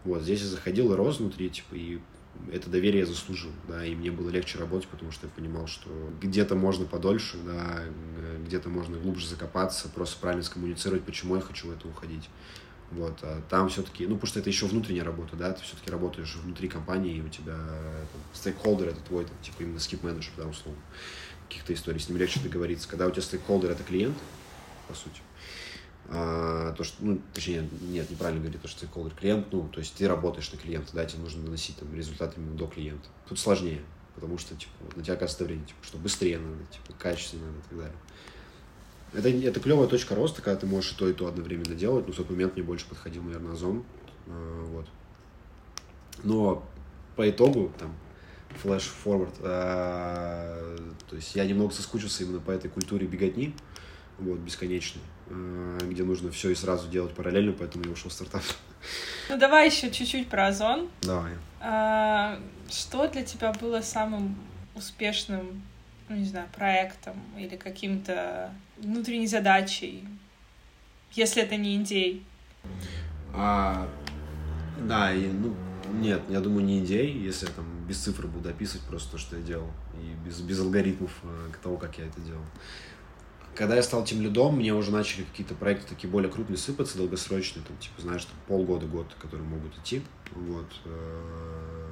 Вот, здесь я заходил и рос внутри, типа, и это доверие я заслужил, да, и мне было легче работать, потому что я понимал, что где-то можно подольше, да, где-то можно глубже закопаться, просто правильно скоммуницировать, почему я хочу в это уходить. Вот, а там все-таки, ну, потому что это еще внутренняя работа, да, ты все-таки работаешь внутри компании, и у тебя стейкхолдер это твой, там, типа, именно скип-менеджер, да, условно, каких-то историй, с ним легче договориться. Когда у тебя стейкхолдер это клиент, по сути, а, то, что, ну, точнее, нет, неправильно говорить, то, что стейкхолдер клиент, ну, то есть ты работаешь на клиента, да, тебе нужно доносить там результаты именно до клиента. Тут сложнее, потому что, типа, на тебя оказывается время, типа, что быстрее надо, типа, качественнее надо и так далее. Это, это клевая точка роста, когда ты можешь и то, и то одновременно делать. Но в тот момент мне больше подходил, наверное, Озон. А, вот. Но по итогу, там, flash forward, а, то есть я немного соскучился именно по этой культуре беготни, вот, бесконечной, а, где нужно все и сразу делать параллельно, поэтому я ушел в стартап. Ну, давай еще чуть-чуть про Озон. Давай. А, что для тебя было самым успешным ну, не знаю, проектом или каким-то внутренней задачей, если это не идей? А, да, и, ну, нет, я думаю, не идей, если я там без цифр буду описывать просто то, что я делал, и без, без алгоритмов э, того, как я это делал. когда я стал тем лидом, мне уже начали какие-то проекты такие более крупные сыпаться, долгосрочные, там, типа, знаешь, там, полгода, год, которые могут идти. Вот. Э,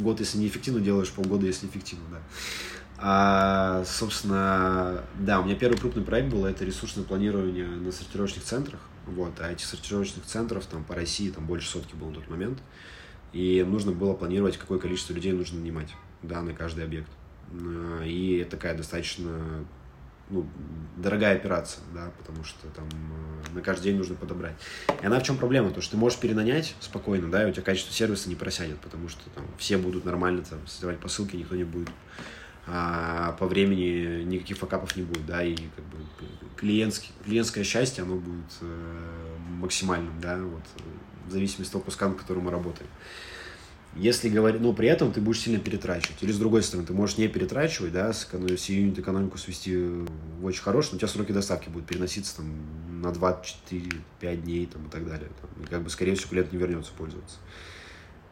год, если неэффективно делаешь, полгода, если эффективно, да. А, собственно, да, у меня первый крупный проект был, это ресурсное планирование на сортировочных центрах. Вот, а этих сортировочных центров там по России там больше сотки было на тот момент. И нужно было планировать, какое количество людей нужно нанимать, да, на каждый объект. Э, и это такая достаточно ну, дорогая операция, да, потому что там э, на каждый день нужно подобрать. И она в чем проблема? То, что ты можешь перенанять спокойно, да, и у тебя качество сервиса не просядет, потому что там все будут нормально там создавать посылки, никто не будет а по времени никаких факапов не будет, да, и как бы клиентский, клиентское счастье, оно будет э, максимальным, да, вот, в зависимости от того куска, на котором мы работаем. Если говорить, ну, при этом ты будешь сильно перетрачивать. Или, с другой стороны, ты можешь не перетрачивать, да, с, юнит экономику свести в очень хороший, но у тебя сроки доставки будут переноситься там на 24 5 дней там, и так далее. Там, и как бы, скорее всего, клиент не вернется пользоваться.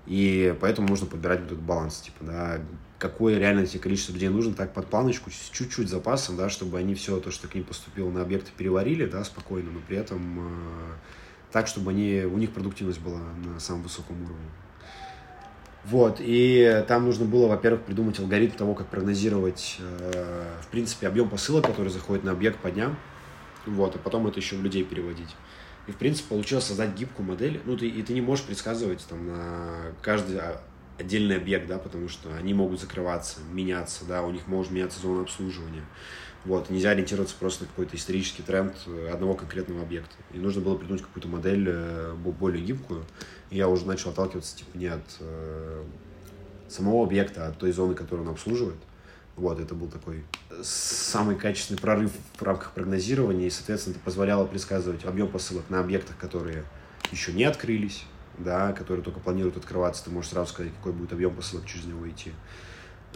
И поэтому нужно подбирать вот этот баланс, типа, да, какое реально тебе количество людей нужно, так под планочку, с чуть-чуть запасом, да, чтобы они все то, что к ним поступило на объекты, переварили, да, спокойно, но при этом э, так, чтобы они, у них продуктивность была на самом высоком уровне. Вот, и там нужно было, во-первых, придумать алгоритм того, как прогнозировать, э, в принципе, объем посылок, который заходит на объект по дням, вот, а потом это еще в людей переводить. И, в принципе, получилось создать гибкую модель. Ну, ты, и ты не можешь предсказывать там на каждый отдельный объект, да, потому что они могут закрываться, меняться, да, у них может меняться зона обслуживания. Вот, нельзя ориентироваться просто на какой-то исторический тренд э, одного конкретного объекта. И нужно было придумать какую-то модель э, более гибкую. И я уже начал отталкиваться, типа, не от э, самого объекта, а от той зоны, которую он обслуживает. Вот, это был такой самый качественный прорыв в рамках прогнозирования, и, соответственно, это позволяло предсказывать объем посылок на объектах, которые еще не открылись, да, которые только планируют открываться, ты можешь сразу сказать, какой будет объем посылок через него идти.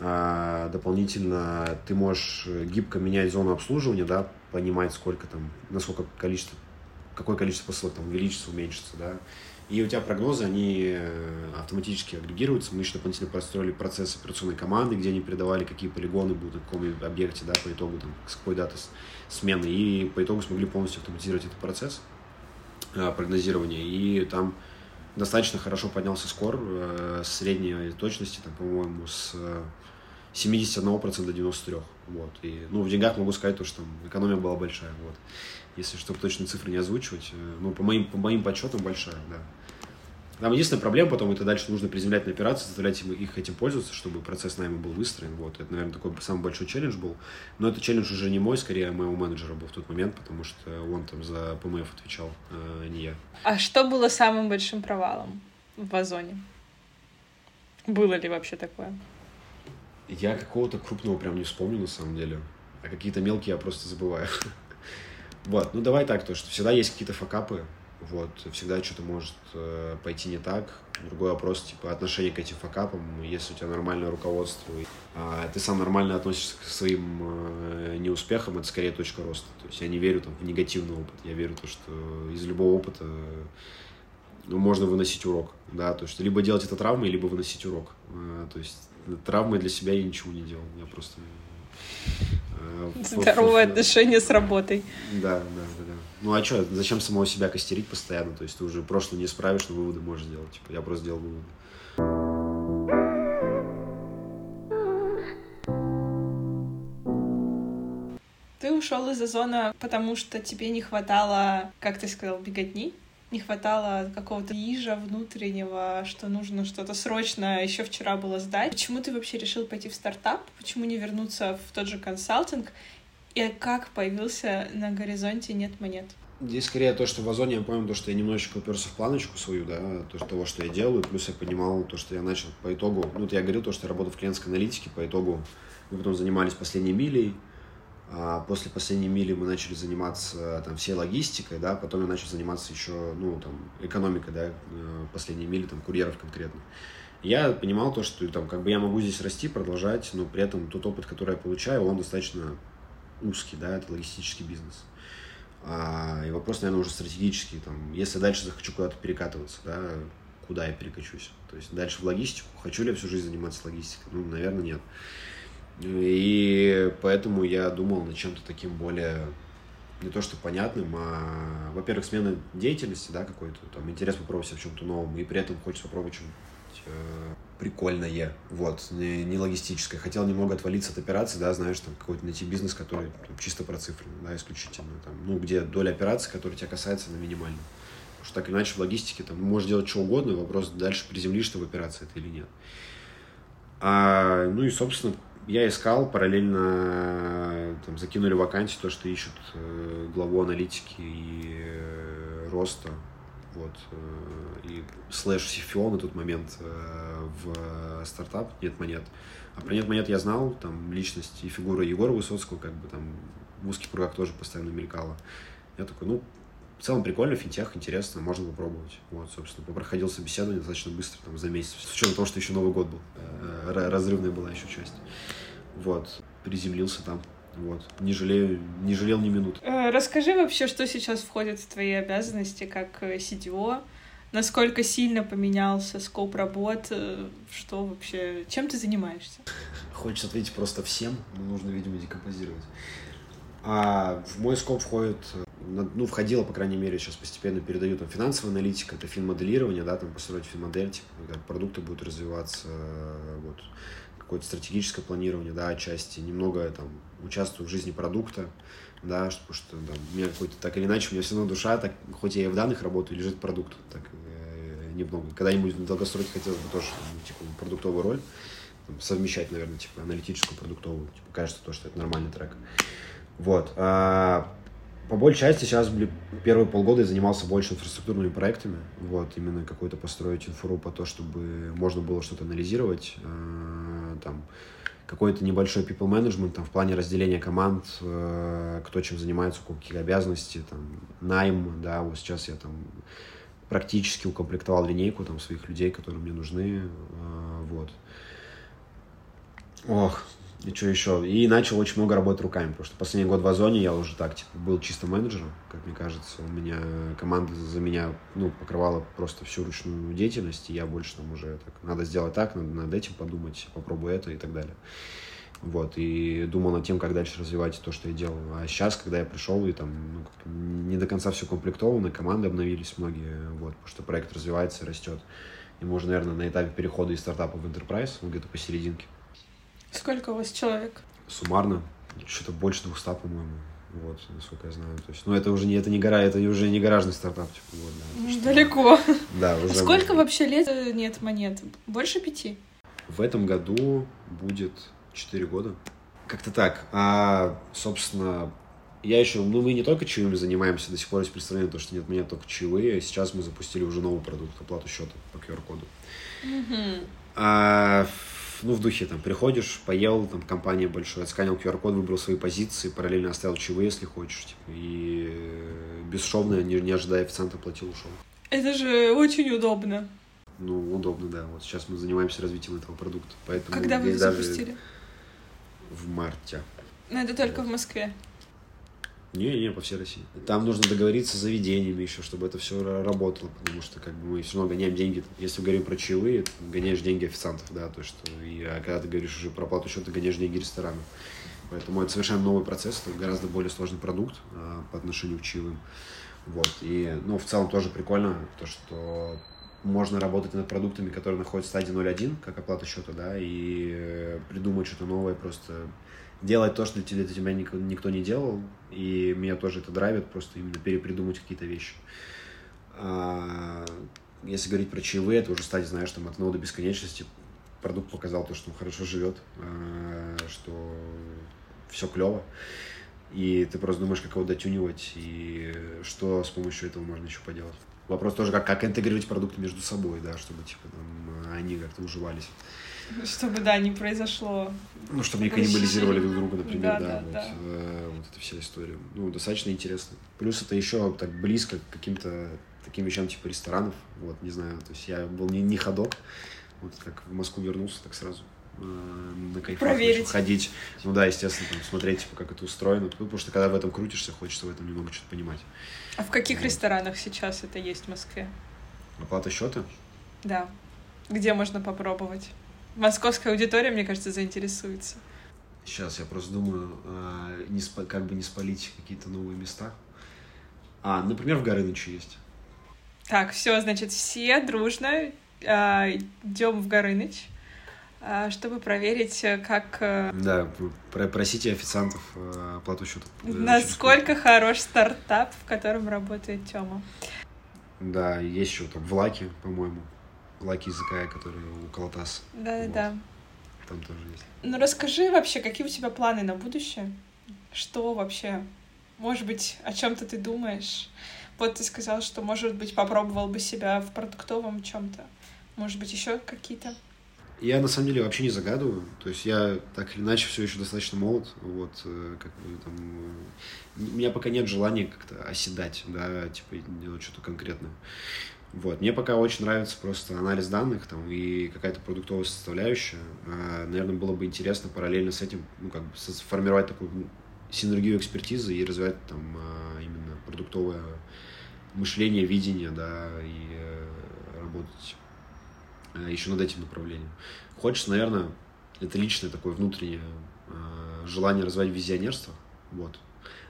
А, дополнительно ты можешь гибко менять зону обслуживания, да, понимать, сколько там, насколько количество, какое количество посылок там увеличится, уменьшится, да, и у тебя прогнозы, они э, автоматически агрегируются. Мы еще дополнительно построили процесс операционной команды, где они передавали, какие полигоны будут на каком объекте, да, по итогу, там, с какой даты смены. И по итогу смогли полностью автоматизировать этот процесс э, прогнозирования. И там достаточно хорошо поднялся скор э, средней точности, там, по-моему, с 71% до 93%. Вот. И, ну, в деньгах могу сказать, то, что там экономия была большая. Вот. Если чтобы точные цифры не озвучивать. Ну, по моим, по моим подсчетам большая, да. Там единственная проблема потом, это дальше нужно приземлять на операции, заставлять их этим пользоваться, чтобы процесс найма был выстроен. Вот. Это, наверное, такой самый большой челлендж был. Но это челлендж уже не мой, скорее а моего менеджера был в тот момент, потому что он там за ПМФ отвечал, а не я. А что было самым большим провалом в Озоне? Было ли вообще такое? Я какого-то крупного прям не вспомню, на самом деле. А какие-то мелкие я просто забываю. Вот, ну давай так, то, что всегда есть какие-то факапы, вот, всегда что-то может э, пойти не так. Другой вопрос, типа, отношение к этим факапам. Если у тебя нормальное руководство, и, а ты сам нормально относишься к своим э, неуспехам, это скорее точка роста. То есть я не верю там, в негативный опыт. Я верю в то, что из любого опыта ну, можно выносить урок. Да? То есть либо делать это травмой, либо выносить урок. Э, то есть травмой для себя я ничего не делал. Я просто... Э, Здоровое отношение с работой. Да, да, да. да. Ну а что, зачем самого себя костерить постоянно? То есть ты уже прошлое не исправишь, но выводы можешь сделать. Типа, я просто сделал выводы. Ты ушел из Озона, потому что тебе не хватало, как ты сказал, беготни? Не хватало какого-то ижа внутреннего, что нужно что-то срочно еще вчера было сдать. Почему ты вообще решил пойти в стартап? Почему не вернуться в тот же консалтинг? И как появился на горизонте «Нет монет»? Здесь скорее то, что в Озоне я понял, то, что я немножечко уперся в планочку свою, да, то, что, того, что я делаю, плюс я понимал то, что я начал по итогу, ну, вот я говорил то, что я работал в клиентской аналитике, по итогу мы потом занимались последней милей, а после последней мили мы начали заниматься там всей логистикой, да, потом я начал заниматься еще, ну, там, экономикой, да, э, последней мили, там, курьеров конкретно. Я понимал то, что там, как бы я могу здесь расти, продолжать, но при этом тот опыт, который я получаю, он достаточно узкий, да, это логистический бизнес. А, и вопрос, наверное, уже стратегический, там, если дальше захочу куда-то перекатываться, да, куда я перекачусь. То есть дальше в логистику, хочу ли я всю жизнь заниматься логистикой? Ну, наверное, нет. И поэтому я думал над чем-то таким более не то что понятным, а, во-первых, смена деятельности, да, какой-то, там, интерес попробовать себя в чем-то новом, и при этом хочется попробовать что-нибудь э, прикольное, вот, не, не логистическое. Хотел немного отвалиться от операций, да, знаешь, там, какой-то найти бизнес, который там, чисто про цифры, да, исключительно, там, ну, где доля операций, которая тебя касается, на минимальном. Потому что так иначе в логистике там можешь делать что угодно, вопрос дальше приземлишь ты в операции это или нет. А, ну и, собственно, я искал, параллельно там, закинули вакансию, то, что ищут э, главу аналитики и э, роста, вот, э, и слэш CFO на тот момент э, в стартап «Нет монет». А про «Нет монет» я знал, там, личность и фигура Егора Высоцкого, как бы там в узких кругах тоже постоянно мелькала. Я такой, ну, в целом прикольно, финтех, интересно, можно попробовать. Вот, собственно, проходил собеседование достаточно быстро, там, за месяц, с учетом того, что еще Новый год был. Э, разрывная была еще часть. Вот, приземлился там. Вот. Не жалею, не жалел ни минуты. Э, расскажи вообще, что сейчас входит в твои обязанности как э, насколько сильно поменялся скоп работ, что вообще, чем ты занимаешься? Хочется ответить просто всем, но нужно, видимо, декомпозировать. А в мой скоп входит ну, входило, по крайней мере, сейчас постепенно передаю там финансовая аналитика, это финмоделирование, да, там построить финмодель, типа, как продукты будут развиваться, какое-то стратегическое планирование, да, отчасти, немного там участвую в жизни продукта, да, потому что там, у меня какой-то, так или иначе, у меня все равно душа, так, хоть я и в данных работаю, лежит продукт, так, э, немного. Когда-нибудь в долгосроке хотелось бы тоже, там, типа, продуктовую роль, там, совмещать, наверное, типа, аналитическую, продуктовую, типа, кажется то, что это нормальный трек. Вот. А, по большей части сейчас первые полгода я занимался больше инфраструктурными проектами. Вот, именно какой-то построить инфру по то, чтобы можно было что-то анализировать. Э, там, какой-то небольшой people management там, в плане разделения команд, э, кто чем занимается, у каких обязанностей, там, найм, да, вот сейчас я там практически укомплектовал линейку там своих людей, которые мне нужны, э, вот. Ох, и что еще? И начал очень много работать руками, потому что последний год в Озоне я уже так, типа, был чисто менеджером, как мне кажется. У меня команда за меня, ну, покрывала просто всю ручную деятельность, и я больше там уже так, надо сделать так, надо над этим подумать, попробую это и так далее. Вот, и думал над тем, как дальше развивать то, что я делал. А сейчас, когда я пришел, и там ну, не до конца все комплектовано, команды обновились многие, вот, потому что проект развивается, растет. И можно, наверное, на этапе перехода из стартапа в enterprise, где-то посерединке. Сколько у вас человек? Суммарно что-то больше 200, по-моему. Вот, насколько я знаю. То есть, ну, это уже не, это не гора, это уже не гаражный стартап. Типа, вот, да, что, Далеко. Да, уже. Сколько вообще лет нет монет? Больше пяти? В этом году будет 4 года. Как-то так. А, собственно, я еще, ну, мы не только чаевыми занимаемся, до сих пор есть представление, то, что нет, меня только чаевые. Сейчас мы запустили уже новый продукт, оплату счета по QR-коду. Угу. А, ну, в духе, там, приходишь, поел, там, компания большая, отсканил QR-код, выбрал свои позиции, параллельно оставил чаевые, если хочешь, типа, и э, бесшовно, не, не ожидая официанта, платил, ушел. Это же очень удобно. Ну, удобно, да. Вот сейчас мы занимаемся развитием этого продукта, поэтому... Когда вы его запустили? В марте. Но это только вот. в Москве. Не, не, по всей России. Там нужно договориться с заведениями еще, чтобы это все работало, потому что как бы мы все равно гоняем деньги. Если говорим про чаевые, гоняешь деньги официантов, да, то что и а когда ты говоришь уже про плату счета, гоняешь деньги ресторанов. Поэтому это совершенно новый процесс, это гораздо более сложный продукт а, по отношению к чаевым. Вот. И, ну, в целом тоже прикольно, то, что можно работать над продуктами, которые находятся в стадии 0.1, как оплата счета, да, и э, придумать что-то новое, просто делать то, что для тебя никто не делал, и меня тоже это драйвит, просто именно перепридумать какие-то вещи. А, если говорить про чаевые, это уже стадия, знаешь, там от нода бесконечности. Продукт показал то, что он хорошо живет, а, что все клево. И ты просто думаешь, как его дотюнивать, и что с помощью этого можно еще поделать. Вопрос тоже, как, как интегрировать продукты между собой, да, чтобы типа там они как-то уживались. Чтобы, да, не произошло. Ну, чтобы не каннибализировали друг друга, например, да, да, да, вот, да. Э, вот эта вся история. Ну, достаточно интересно. Плюс это еще так близко к каким-то таким вещам, типа ресторанов, вот, не знаю, то есть я был не, не ходок, вот как в Москву вернулся, так сразу э, на кайфах ходить. Ну да, естественно, там, смотреть, типа, как это устроено. Ну, потому что когда в этом крутишься, хочется в этом немного что-то понимать. А в каких вот. ресторанах сейчас это есть в Москве? Оплата счета? Да. Где можно попробовать? Московская аудитория, мне кажется, заинтересуется. Сейчас я просто думаю, э, не спа- как бы не спалить какие-то новые места. А, например, в Горыныче есть. Так, все, значит, все дружно э, идем в Горыныч, э, чтобы проверить, как... Да, про- просите официантов оплату счета. Насколько хорош стартап, в котором работает Тёма. Да, есть еще там Влаки, по-моему. Влаки языка, которые у Калатас. Да-да-да. Там тоже есть. Ну расскажи вообще, какие у тебя планы на будущее? Что вообще? Может быть, о чем-то ты думаешь? Вот ты сказал, что, может быть, попробовал бы себя в продуктовом чем-то. Может быть, еще какие-то? Я на самом деле вообще не загадываю. То есть я так или иначе все еще достаточно молод. Вот, э, как бы там. э, У меня пока нет желания как-то оседать, да, типа делать что-то конкретное. Вот. Мне пока очень нравится просто анализ данных там, и какая-то продуктовая составляющая. А, наверное, было бы интересно параллельно с этим ну, как бы сформировать такую ну, синергию экспертизы и развивать там а, именно продуктовое мышление, видение, да, и э, работать еще над этим направлением. Хочется, наверное, это личное такое внутреннее э, желание развивать визионерство, вот.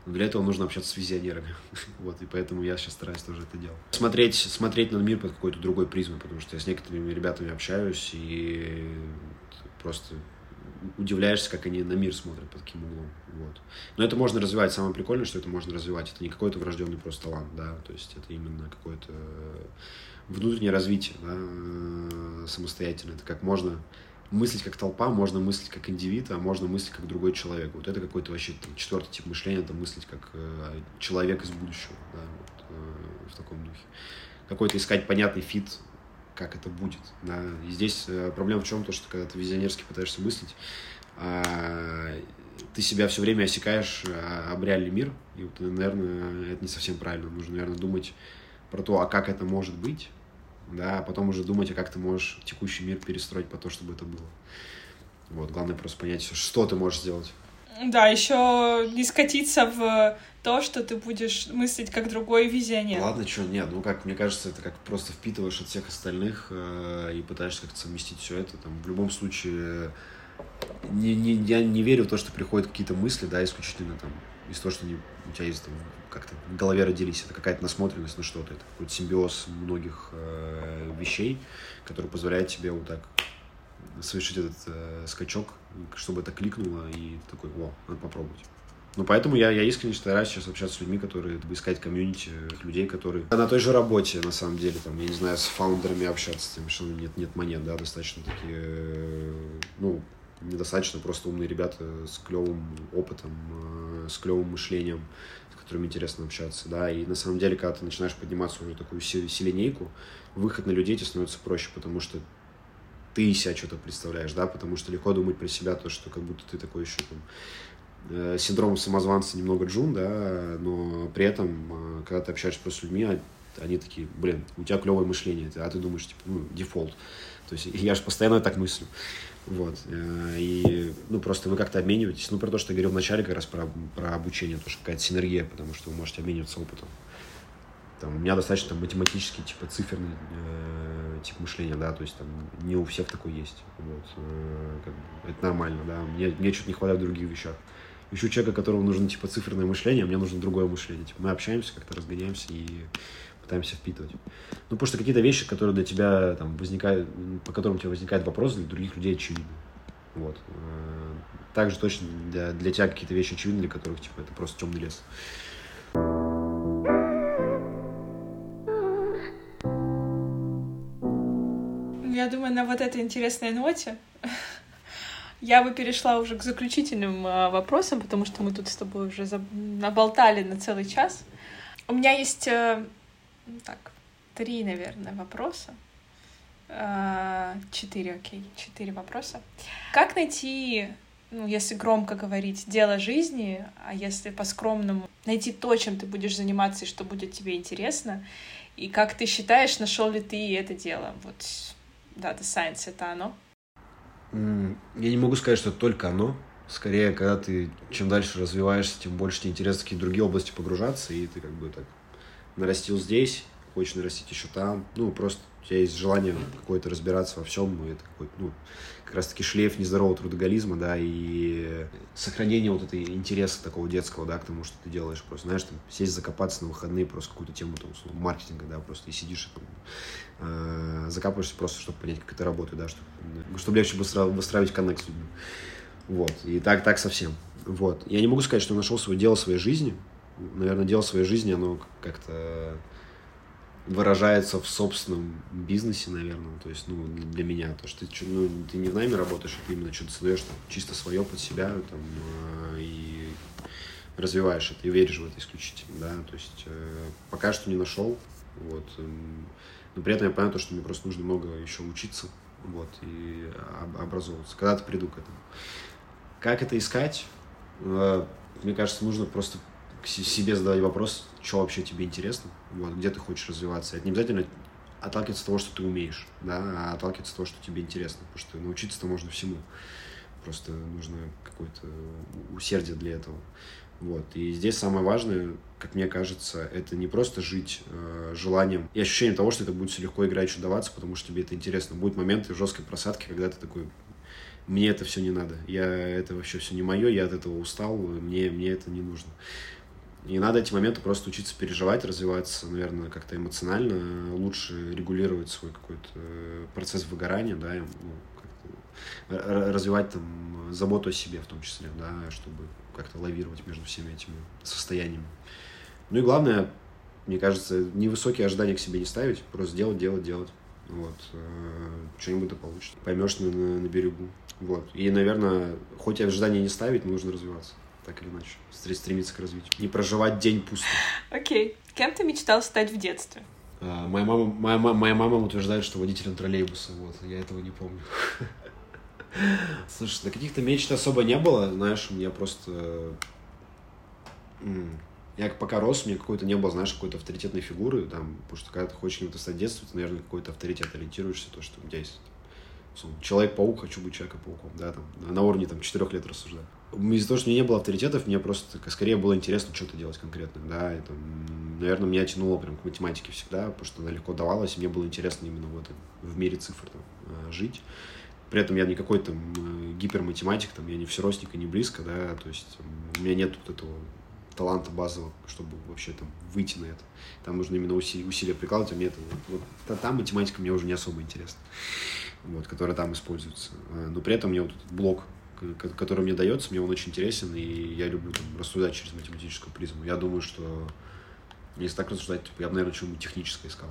Но для этого нужно общаться с визионерами, вот, и поэтому я сейчас стараюсь тоже это делать. Смотреть, смотреть на мир под какой-то другой призмой, потому что я с некоторыми ребятами общаюсь и просто удивляешься, как они на мир смотрят под каким углом, вот. Но это можно развивать. Самое прикольное, что это можно развивать. Это не какой-то врожденный просто талант, да, то есть это именно какое-то внутреннее развитие, да, э, самостоятельно. Это как можно мыслить как толпа, можно мыслить как индивид, а можно мыслить как другой человек. Вот это какой-то вообще там, четвертый тип мышления, это мыслить как э, человек из будущего, да, вот, э, в таком духе. Какой-то искать понятный фит, как это будет, да. И здесь э, проблема в чем? То, что когда ты визионерски пытаешься мыслить, а, ты себя все время осекаешь а, об реальный мир, и вот, наверное, это не совсем правильно. Нужно, наверное, думать про то, а как это может быть, да, а потом уже думать, а как ты можешь текущий мир перестроить по то, чтобы это было. Вот, главное просто понять, что ты можешь сделать. Да, еще не скатиться в то, что ты будешь мыслить как другой визионер. Ладно, что, нет, ну как, мне кажется, это как просто впитываешь от всех остальных э, и пытаешься как-то совместить все это. Там, в любом случае, не, не, я не верю в то, что приходят какие-то мысли, да, исключительно там из того, что не, у тебя есть там как-то в голове родились, это какая-то насмотренность на что-то, это какой-то симбиоз многих э, вещей, который позволяет тебе вот так совершить этот э, скачок, чтобы это кликнуло, и такой, о, надо попробовать. Ну, поэтому я, я искренне стараюсь сейчас общаться с людьми, которые, искать комьюнити, людей, которые на той же работе, на самом деле, там, я не знаю, с фаундерами общаться, тем, что нет, нет монет, да, достаточно такие, э, ну, недостаточно просто умные ребята с клевым опытом, э, с клевым мышлением, с которыми интересно общаться, да, и на самом деле, когда ты начинаешь подниматься уже такую селенейку, выход на людей тебе становится проще, потому что ты себя что-то представляешь, да, потому что легко думать про себя, то, что как будто ты такой еще там э, синдром самозванца немного джун, да, но при этом, э, когда ты общаешься просто с людьми, а- они такие, блин, у тебя клевое мышление, а ты думаешь, типа, ну, дефолт. То есть я же постоянно так мыслю. Вот. э, И, ну, просто вы как-то обмениваетесь. Ну, про то, что я говорил в начале как раз про, про обучение, то, что какая-то синергия, потому что вы можете обмениваться опытом. Там, у меня достаточно там, математический, типа, циферный э, тип мышления, да, то есть там не у всех такой есть. Вот. э, как бы, это нормально, да. Мне, мне что-то не хватает в других вещах. Ищу человека, которому нужно, типа, циферное мышление, а мне нужно другое мышление. Типа, мы общаемся, как-то разгоняемся и пытаемся впитывать. Ну, потому что какие-то вещи, которые для тебя там возникают, по которым у тебя возникает вопрос, для других людей очевидны. Вот. Э, Также точно для, для тебя какие-то вещи очевидны, для которых, типа, это просто темный лес. Я думаю, на вот этой интересной ноте я бы перешла уже к заключительным а, вопросам, потому что мы тут с тобой уже наболтали на целый час. У меня есть э, ну, так три, наверное, вопроса. А, Четыре, окей, четыре вопроса. Как найти, ну, если громко говорить, дело жизни, а если по-скромному, найти то, чем ты будешь заниматься и что будет тебе интересно, и как ты считаешь, нашел ли ты это дело? Вот Data Science — это оно? Я не могу сказать, что это только оно. Скорее, когда ты чем дальше развиваешься, тем больше тебе интересно какие-то другие области погружаться, и ты как бы так нарастил здесь, хочешь нарастить еще там, ну, просто у тебя есть желание какое-то разбираться во всем, и это какой-то, ну, как раз-таки шлейф нездорового трудоголизма, да, и сохранение вот этой интереса такого детского, да, к тому, что ты делаешь, просто, знаешь, там, сесть закопаться на выходные, просто какую-то тему, там, маркетинга, да, просто и сидишь, и, там, э, закапываешься просто, чтобы понять, как это работает, да, чтобы, чтобы легче выстраивать коннект с людьми. Вот, и так, так совсем. Вот. Я не могу сказать, что нашел свое дело своей жизни. Наверное, дело своей жизни, оно как-то выражается в собственном бизнесе, наверное. То есть, ну, для меня. То, что ты, ну, ты не в найме работаешь, а ты именно что-то создаешь там, чисто свое под себя там, э, и развиваешь это, и веришь в это исключительно, да. То есть, э, пока что не нашел, вот. Э, но при этом я понимаю, что мне просто нужно много еще учиться, вот, и образовываться. Когда-то приду к этому. Как это искать? Э, мне кажется, нужно просто к себе задавать вопрос, что вообще тебе интересно, вот, где ты хочешь развиваться. Это не обязательно отталкиваться от того, что ты умеешь, да, а отталкиваться от того, что тебе интересно, потому что научиться-то можно всему. Просто нужно какое-то усердие для этого. Вот. И здесь самое важное, как мне кажется, это не просто жить э, желанием и ощущением того, что это будет все легко играть, даваться, потому что тебе это интересно. Будут моменты жесткой просадки, когда ты такой, мне это все не надо, я это вообще все не мое, я от этого устал, мне, мне это не нужно. И надо эти моменты просто учиться переживать, развиваться, наверное, как-то эмоционально, лучше регулировать свой какой-то э, процесс выгорания, да, ну, развивать там заботу о себе в том числе, да, чтобы как-то лавировать между всеми этими состояниями. Ну и главное, мне кажется, невысокие ожидания к себе не ставить, просто делать, делать, делать. Вот. Э, что-нибудь да получится. Поймешь на, на, на берегу. Вот. И, наверное, хоть и ожидания не ставить, нужно развиваться. Так или иначе. Стремиться к развитию. Не проживать день пусто. Окей. Okay. Кем ты мечтал стать в детстве? А, моя, мама, моя, моя мама утверждает, что водителем троллейбуса. Вот. Я этого не помню. Слушай, да каких-то мечт особо не было. Знаешь, у меня просто я пока рос, у меня какой-то не было, знаешь, какой-то авторитетной фигуры, там, потому что когда ты хочешь кем-то стать в детстве, ты, наверное, какой-то авторитет ориентируешься, то, что у тебя есть Человек-паук, хочу быть Человеком-пауком, да, там, на уровне, там, четырех лет рассуждаю. Из-за того, что у меня не было авторитетов, мне просто скорее было интересно что-то делать конкретно, да, там, наверное, меня тянуло прям к математике всегда, потому что она легко давалась, и мне было интересно именно в этом, в мире цифр там, э, жить. При этом я не какой-то там гиперматематик, там, я не всеростник и не близко, да, то есть у меня нет вот этого таланта базового, чтобы вообще там выйти на это. Там нужно именно усилия, усилия прикладывать, а мне это вот, вот там математика мне уже не особо интересна, вот, которая там используется. А, но при этом мне вот этот блок, который мне дается, мне он очень интересен, и я люблю там рассуждать через математическую призму. Я думаю, что если так рассуждать, типа, я бы, наверное, что-нибудь техническое искал.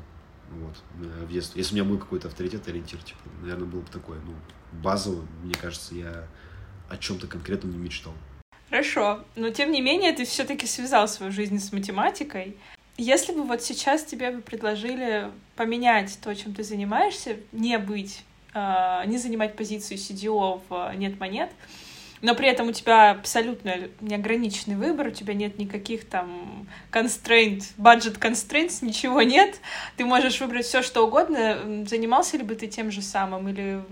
Вот, э, в детстве. Если у меня был какой-то авторитет, ориентир, типа, наверное, был бы такой, ну, базово, мне кажется, я о чем-то конкретном не мечтал. Хорошо, но тем не менее ты все-таки связал свою жизнь с математикой. Если бы вот сейчас тебе бы предложили поменять то, чем ты занимаешься, не быть, не занимать позицию CDO в «Нет монет», но при этом у тебя абсолютно неограниченный выбор, у тебя нет никаких там constraint, budget constraints, ничего нет. Ты можешь выбрать все, что угодно. Занимался ли бы ты тем же самым или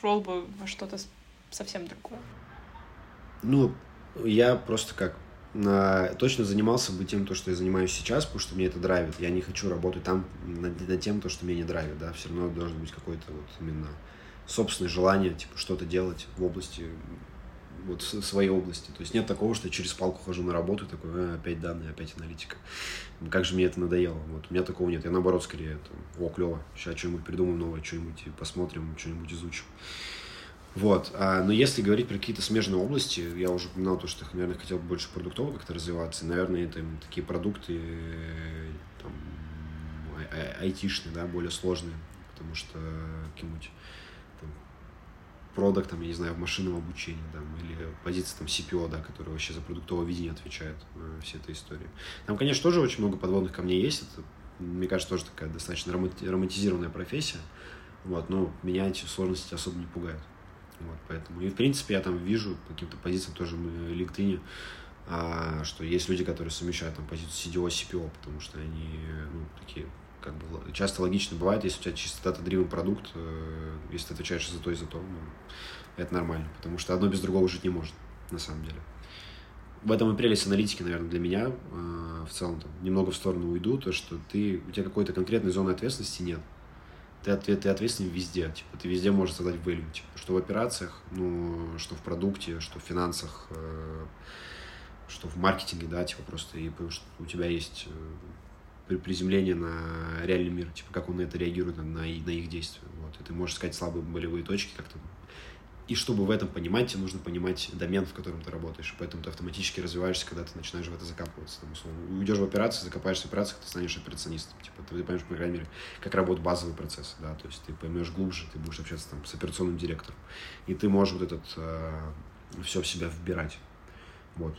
шел бы во что-то совсем другое? Ну, я просто как точно занимался бы тем, то, что я занимаюсь сейчас, потому что мне это драйвит. Я не хочу работать там над, над тем, то, что меня не драйвит, да, все равно должно быть какое-то вот именно собственное желание, типа, что-то делать в области, вот в своей области. То есть нет такого, что я через палку хожу на работу и такой, а, опять данные, опять аналитика. Как же мне это надоело. Вот у меня такого нет. Я наоборот скорее, там, о, клево, сейчас что-нибудь придумаем новое, что-нибудь посмотрим, что-нибудь изучим. Вот. А, но если говорить про какие-то смежные области, я уже упоминал то, что, наверное, хотел бы больше продуктово как-то развиваться. Наверное, это такие продукты там, айтишные, да, более сложные, потому что каким-нибудь продуктом, я не знаю, в машинном обучении, там, или позиция там CPO, да, которая вообще за продуктовое видение отвечает э, всей этой истории. Там, конечно, тоже очень много подводных камней есть. Это, мне кажется, тоже такая достаточно романтизированная профессия. Вот, но меня эти сложности особо не пугают. Вот, поэтому. И, в принципе, я там вижу по каким-то позициям тоже в LinkedIn, а, что есть люди, которые совмещают там позицию CDO, CPO, потому что они, ну, такие, как бы, часто логично бывает, если у тебя чисто дата-дривен продукт, э, если ты отвечаешь за то и за то, ну, это нормально, потому что одно без другого жить не может, на самом деле. в этом и прелесть аналитики, наверное, для меня э, в целом там, немного в сторону уйду, то, что ты, у тебя какой-то конкретной зоны ответственности нет. Ты, ты ответственен везде, типа, ты везде можешь задать value, типа, что в операциях, ну, что в продукте, что в финансах, э, что в маркетинге, да, типа, просто, и потому что у тебя есть э, приземление на реальный мир, типа, как он на это реагирует, на, на их действия, вот, и ты можешь сказать слабые болевые точки, как-то и чтобы в этом понимать, тебе нужно понимать домен, в котором ты работаешь. Поэтому ты автоматически развиваешься, когда ты начинаешь в это закапываться. Там, условно, уйдешь в операции, закопаешься в операциях, ты станешь операционистом. Типа, ты поймешь, по крайней мере, как работает базовый процесс. Да? То есть ты поймешь глубже, ты будешь общаться там, с операционным директором. И ты можешь вот этот э, все в себя вбирать. Вот.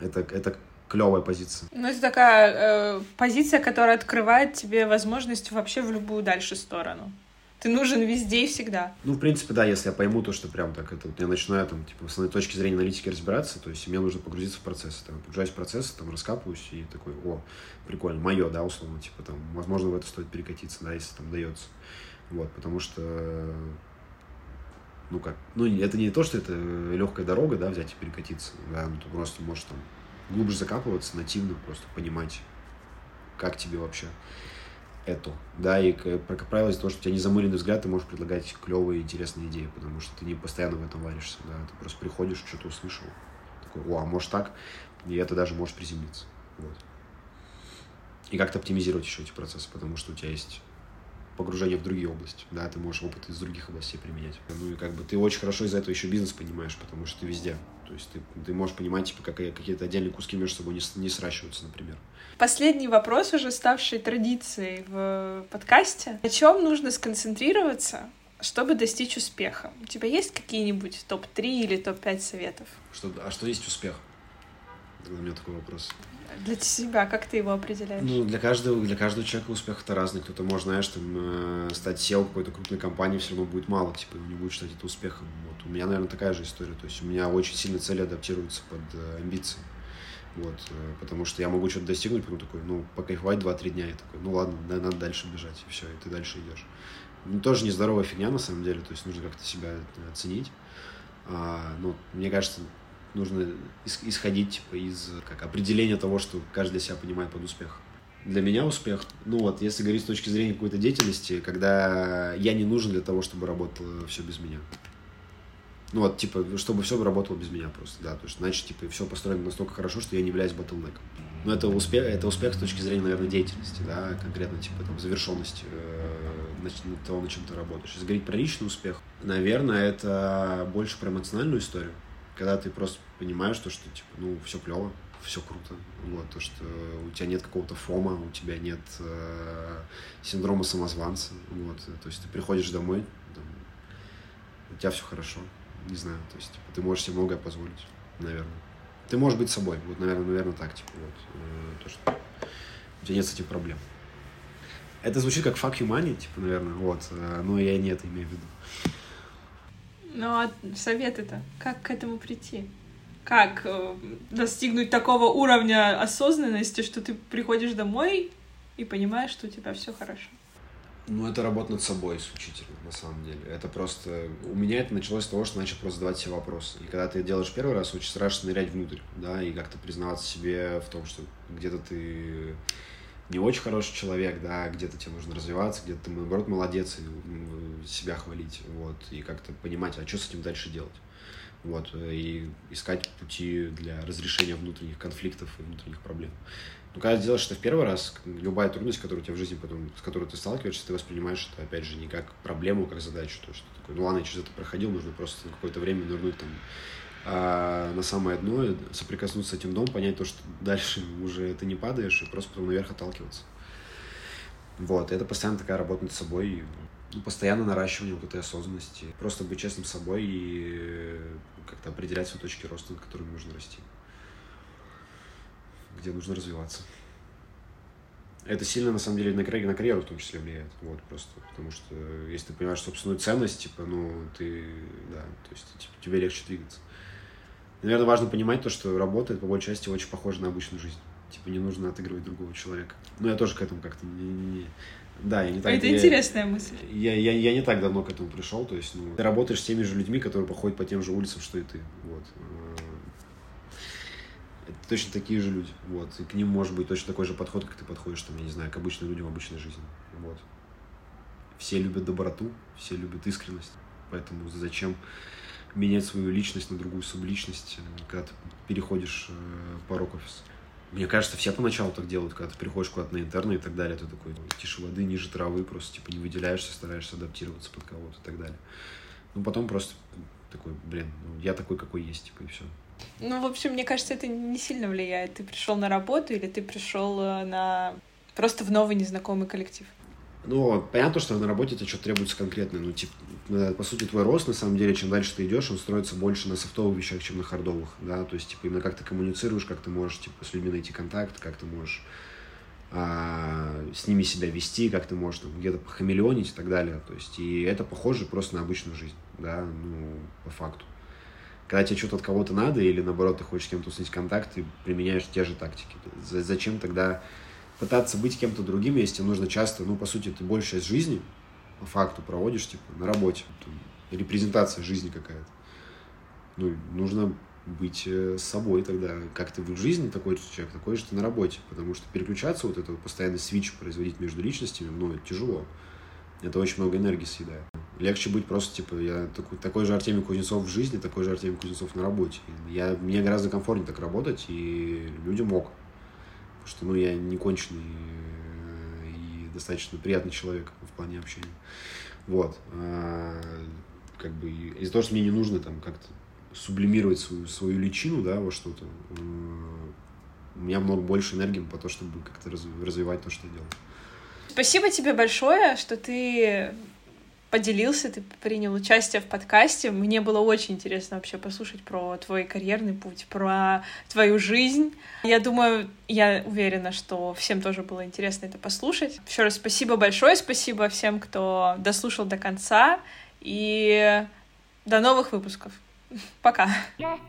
Это, это клевая позиция. Ну, это такая э, позиция, которая открывает тебе возможность вообще в любую дальше сторону. Ты нужен везде и всегда. Ну, в принципе, да, если я пойму то, что прям так, это вот я начинаю там, типа, с основной точки зрения аналитики разбираться, то есть мне нужно погрузиться в процесс, там, погружаюсь в процесс, там, раскапываюсь и такой, о, прикольно, мое, да, условно, типа, там, возможно, в это стоит перекатиться, да, если там дается. Вот, потому что, ну, как, ну, это не то, что это легкая дорога, да, взять и перекатиться, да, ну, ты просто можешь там глубже закапываться, нативно просто понимать, как тебе вообще эту, да, и, как правило, из-за того, что у тебя не замыленный взгляд, ты можешь предлагать клевые, интересные идеи, потому что ты не постоянно в этом варишься, да, ты просто приходишь, что-то услышал, такой, о, а может так, и это даже может приземлиться, вот. И как-то оптимизировать еще эти процессы, потому что у тебя есть погружение в другие области, да, ты можешь опыт из других областей применять. Ну и как бы ты очень хорошо из-за этого еще бизнес понимаешь, потому что ты везде, то есть ты, ты можешь понимать, типа, как какие-то отдельные куски между собой не, не сращиваются, например. Последний вопрос, уже ставший традицией в подкасте. На чем нужно сконцентрироваться, чтобы достичь успеха? У тебя есть какие-нибудь топ-3 или топ-5 советов? Что, а что есть успех? У меня такой вопрос. Для себя, как ты его определяешь? Ну, для каждого, для каждого человека успех это разный. Кто-то может, знаешь, там, э, стать SEO какой-то крупной компании, все равно будет мало, типа, не будет считать это успехом. У меня, наверное, такая же история. То есть у меня очень сильно цели адаптируются под э, амбиции. Вот, э, потому что я могу что-то достигнуть, потом такой, ну, покайфовать 2-3 дня, и такой, ну ладно, надо дальше бежать, и все, и ты дальше идешь. Ну, тоже нездоровая фигня, на самом деле, то есть нужно как-то себя оценить. А, ну, мне кажется, нужно исходить типа, из как, определения того, что каждый себя понимает под успех. Для меня успех, ну вот, если говорить с точки зрения какой-то деятельности, когда я не нужен для того, чтобы работало все без меня. Ну вот, типа, чтобы все работало без меня просто, да, то есть, значит, типа, все построено настолько хорошо, что я не являюсь ботлнеком. Но это успех, это успех с точки зрения, наверное, деятельности, да, конкретно, типа, там, завершенности э, того, на чем ты работаешь. Если говорить про личный успех, наверное, это больше про эмоциональную историю, когда ты просто понимаешь то, что, типа, ну, все клево, все круто, вот, то, что у тебя нет какого-то фома, у тебя нет э, синдрома самозванца, вот, то есть ты приходишь домой, там, у тебя все хорошо, не знаю, то есть типа, ты можешь себе многое позволить, наверное. Ты можешь быть собой, вот, наверное, наверное, так, типа, вот, э, то, что у тебя нет с этим проблем. Это звучит как fuck you money, типа, наверное, вот, э, но я не это имею в виду. Ну, а советы-то? Как к этому прийти? Как э, достигнуть такого уровня осознанности, что ты приходишь домой и понимаешь, что у тебя все хорошо? Ну, это работа над собой исключительно, на самом деле. Это просто... У меня это началось с того, что начал просто задавать себе вопросы. И когда ты делаешь первый раз, очень страшно нырять внутрь, да, и как-то признаваться себе в том, что где-то ты не очень хороший человек, да, где-то тебе нужно развиваться, где-то ты, наоборот, молодец, и себя хвалить, вот, и как-то понимать, а что с этим дальше делать. Вот, и искать пути для разрешения внутренних конфликтов и внутренних проблем. Но когда делаешь это в первый раз, любая трудность, которая у тебя в жизни потом, с которой ты сталкиваешься, ты воспринимаешь это, опять же, не как проблему, как задачу. То, что такое, ну ладно, я через это проходил, нужно просто на какое-то время нырнуть там а на самое дно, соприкоснуться с этим дом, понять то, что дальше уже ты не падаешь, и просто потом наверх отталкиваться. Вот, это постоянно такая работа над собой, ну, постоянно наращивание вот этой осознанности, просто быть честным с собой и как-то определять свои точки роста, над которыми нужно расти где нужно развиваться. Это сильно, на самом деле, на, на карьеру в том числе влияет. Вот, просто потому что если ты понимаешь собственную ценность, типа, ну, ты, да, то есть типа, тебе легче двигаться. Наверное, важно понимать то, что работает по большей части очень похоже на обычную жизнь. Типа, не нужно отыгрывать другого человека. Ну, я тоже к этому как-то не, не, не... Да, я не так... Это я, интересная мысль. Я, я, я не так давно к этому пришел, то есть, ну, ты работаешь с теми же людьми, которые походят по тем же улицам, что и ты, вот это точно такие же люди, вот, и к ним может быть точно такой же подход, как ты подходишь, там, я не знаю, к обычным людям в обычной жизни, вот. Все любят доброту, все любят искренность, поэтому зачем менять свою личность на другую субличность, э, когда ты переходишь э, порог офиса. Мне кажется, все поначалу так делают, когда ты приходишь куда-то на интерны и так далее, ты такой тише воды, ниже травы, просто типа не выделяешься, стараешься адаптироваться под кого-то и так далее. Ну, потом просто такой, блин, ну, я такой, какой есть, типа, и все. Ну, в общем, мне кажется, это не сильно влияет. Ты пришел на работу или ты пришел э, на просто в новый незнакомый коллектив? Ну, понятно, что на работе тебе что-то требуется конкретное. Ну, типа, по сути, твой рост, на самом деле, чем дальше ты идешь, он строится больше на софтовых вещах, чем на хардовых, да, то есть, типа, именно как ты коммуницируешь, как ты можешь, типа, с людьми найти контакт, как ты можешь а, с ними себя вести, как ты можешь там где-то похамелеонить и так далее, то есть, и это похоже просто на обычную жизнь, да, ну, по факту. Когда тебе что-то от кого-то надо, или наоборот, ты хочешь с кем-то установить контакт, ты применяешь те же тактики. Зачем тогда пытаться быть кем-то другим, если тебе нужно часто, ну, по сути, ты большая часть жизни по факту проводишь, типа, на работе. Там, репрезентация жизни какая-то. Ну, нужно быть э, собой тогда. Как ты в жизни такой же человек, такой же ты на работе. Потому что переключаться, вот это вот постоянный свич производить между личностями, ну, это тяжело. Это очень много энергии съедает. Легче быть просто, типа, я такой, такой же Артемий Кузнецов в жизни, такой же Артемий Кузнецов на работе. Я, мне гораздо комфортнее так работать, и людям мог что ну, я не конченый э, и достаточно приятный человек в плане общения. Вот. А, как бы из-за того, что мне не нужно там как-то сублимировать свою, свою личину, да, во что-то, э, у меня много больше энергии по то, чтобы как-то развивать то, что я делаю. Спасибо тебе большое, что ты поделился, ты принял участие в подкасте. Мне было очень интересно вообще послушать про твой карьерный путь, про твою жизнь. Я думаю, я уверена, что всем тоже было интересно это послушать. Еще раз спасибо большое, спасибо всем, кто дослушал до конца. И до новых выпусков. Пока. Yeah.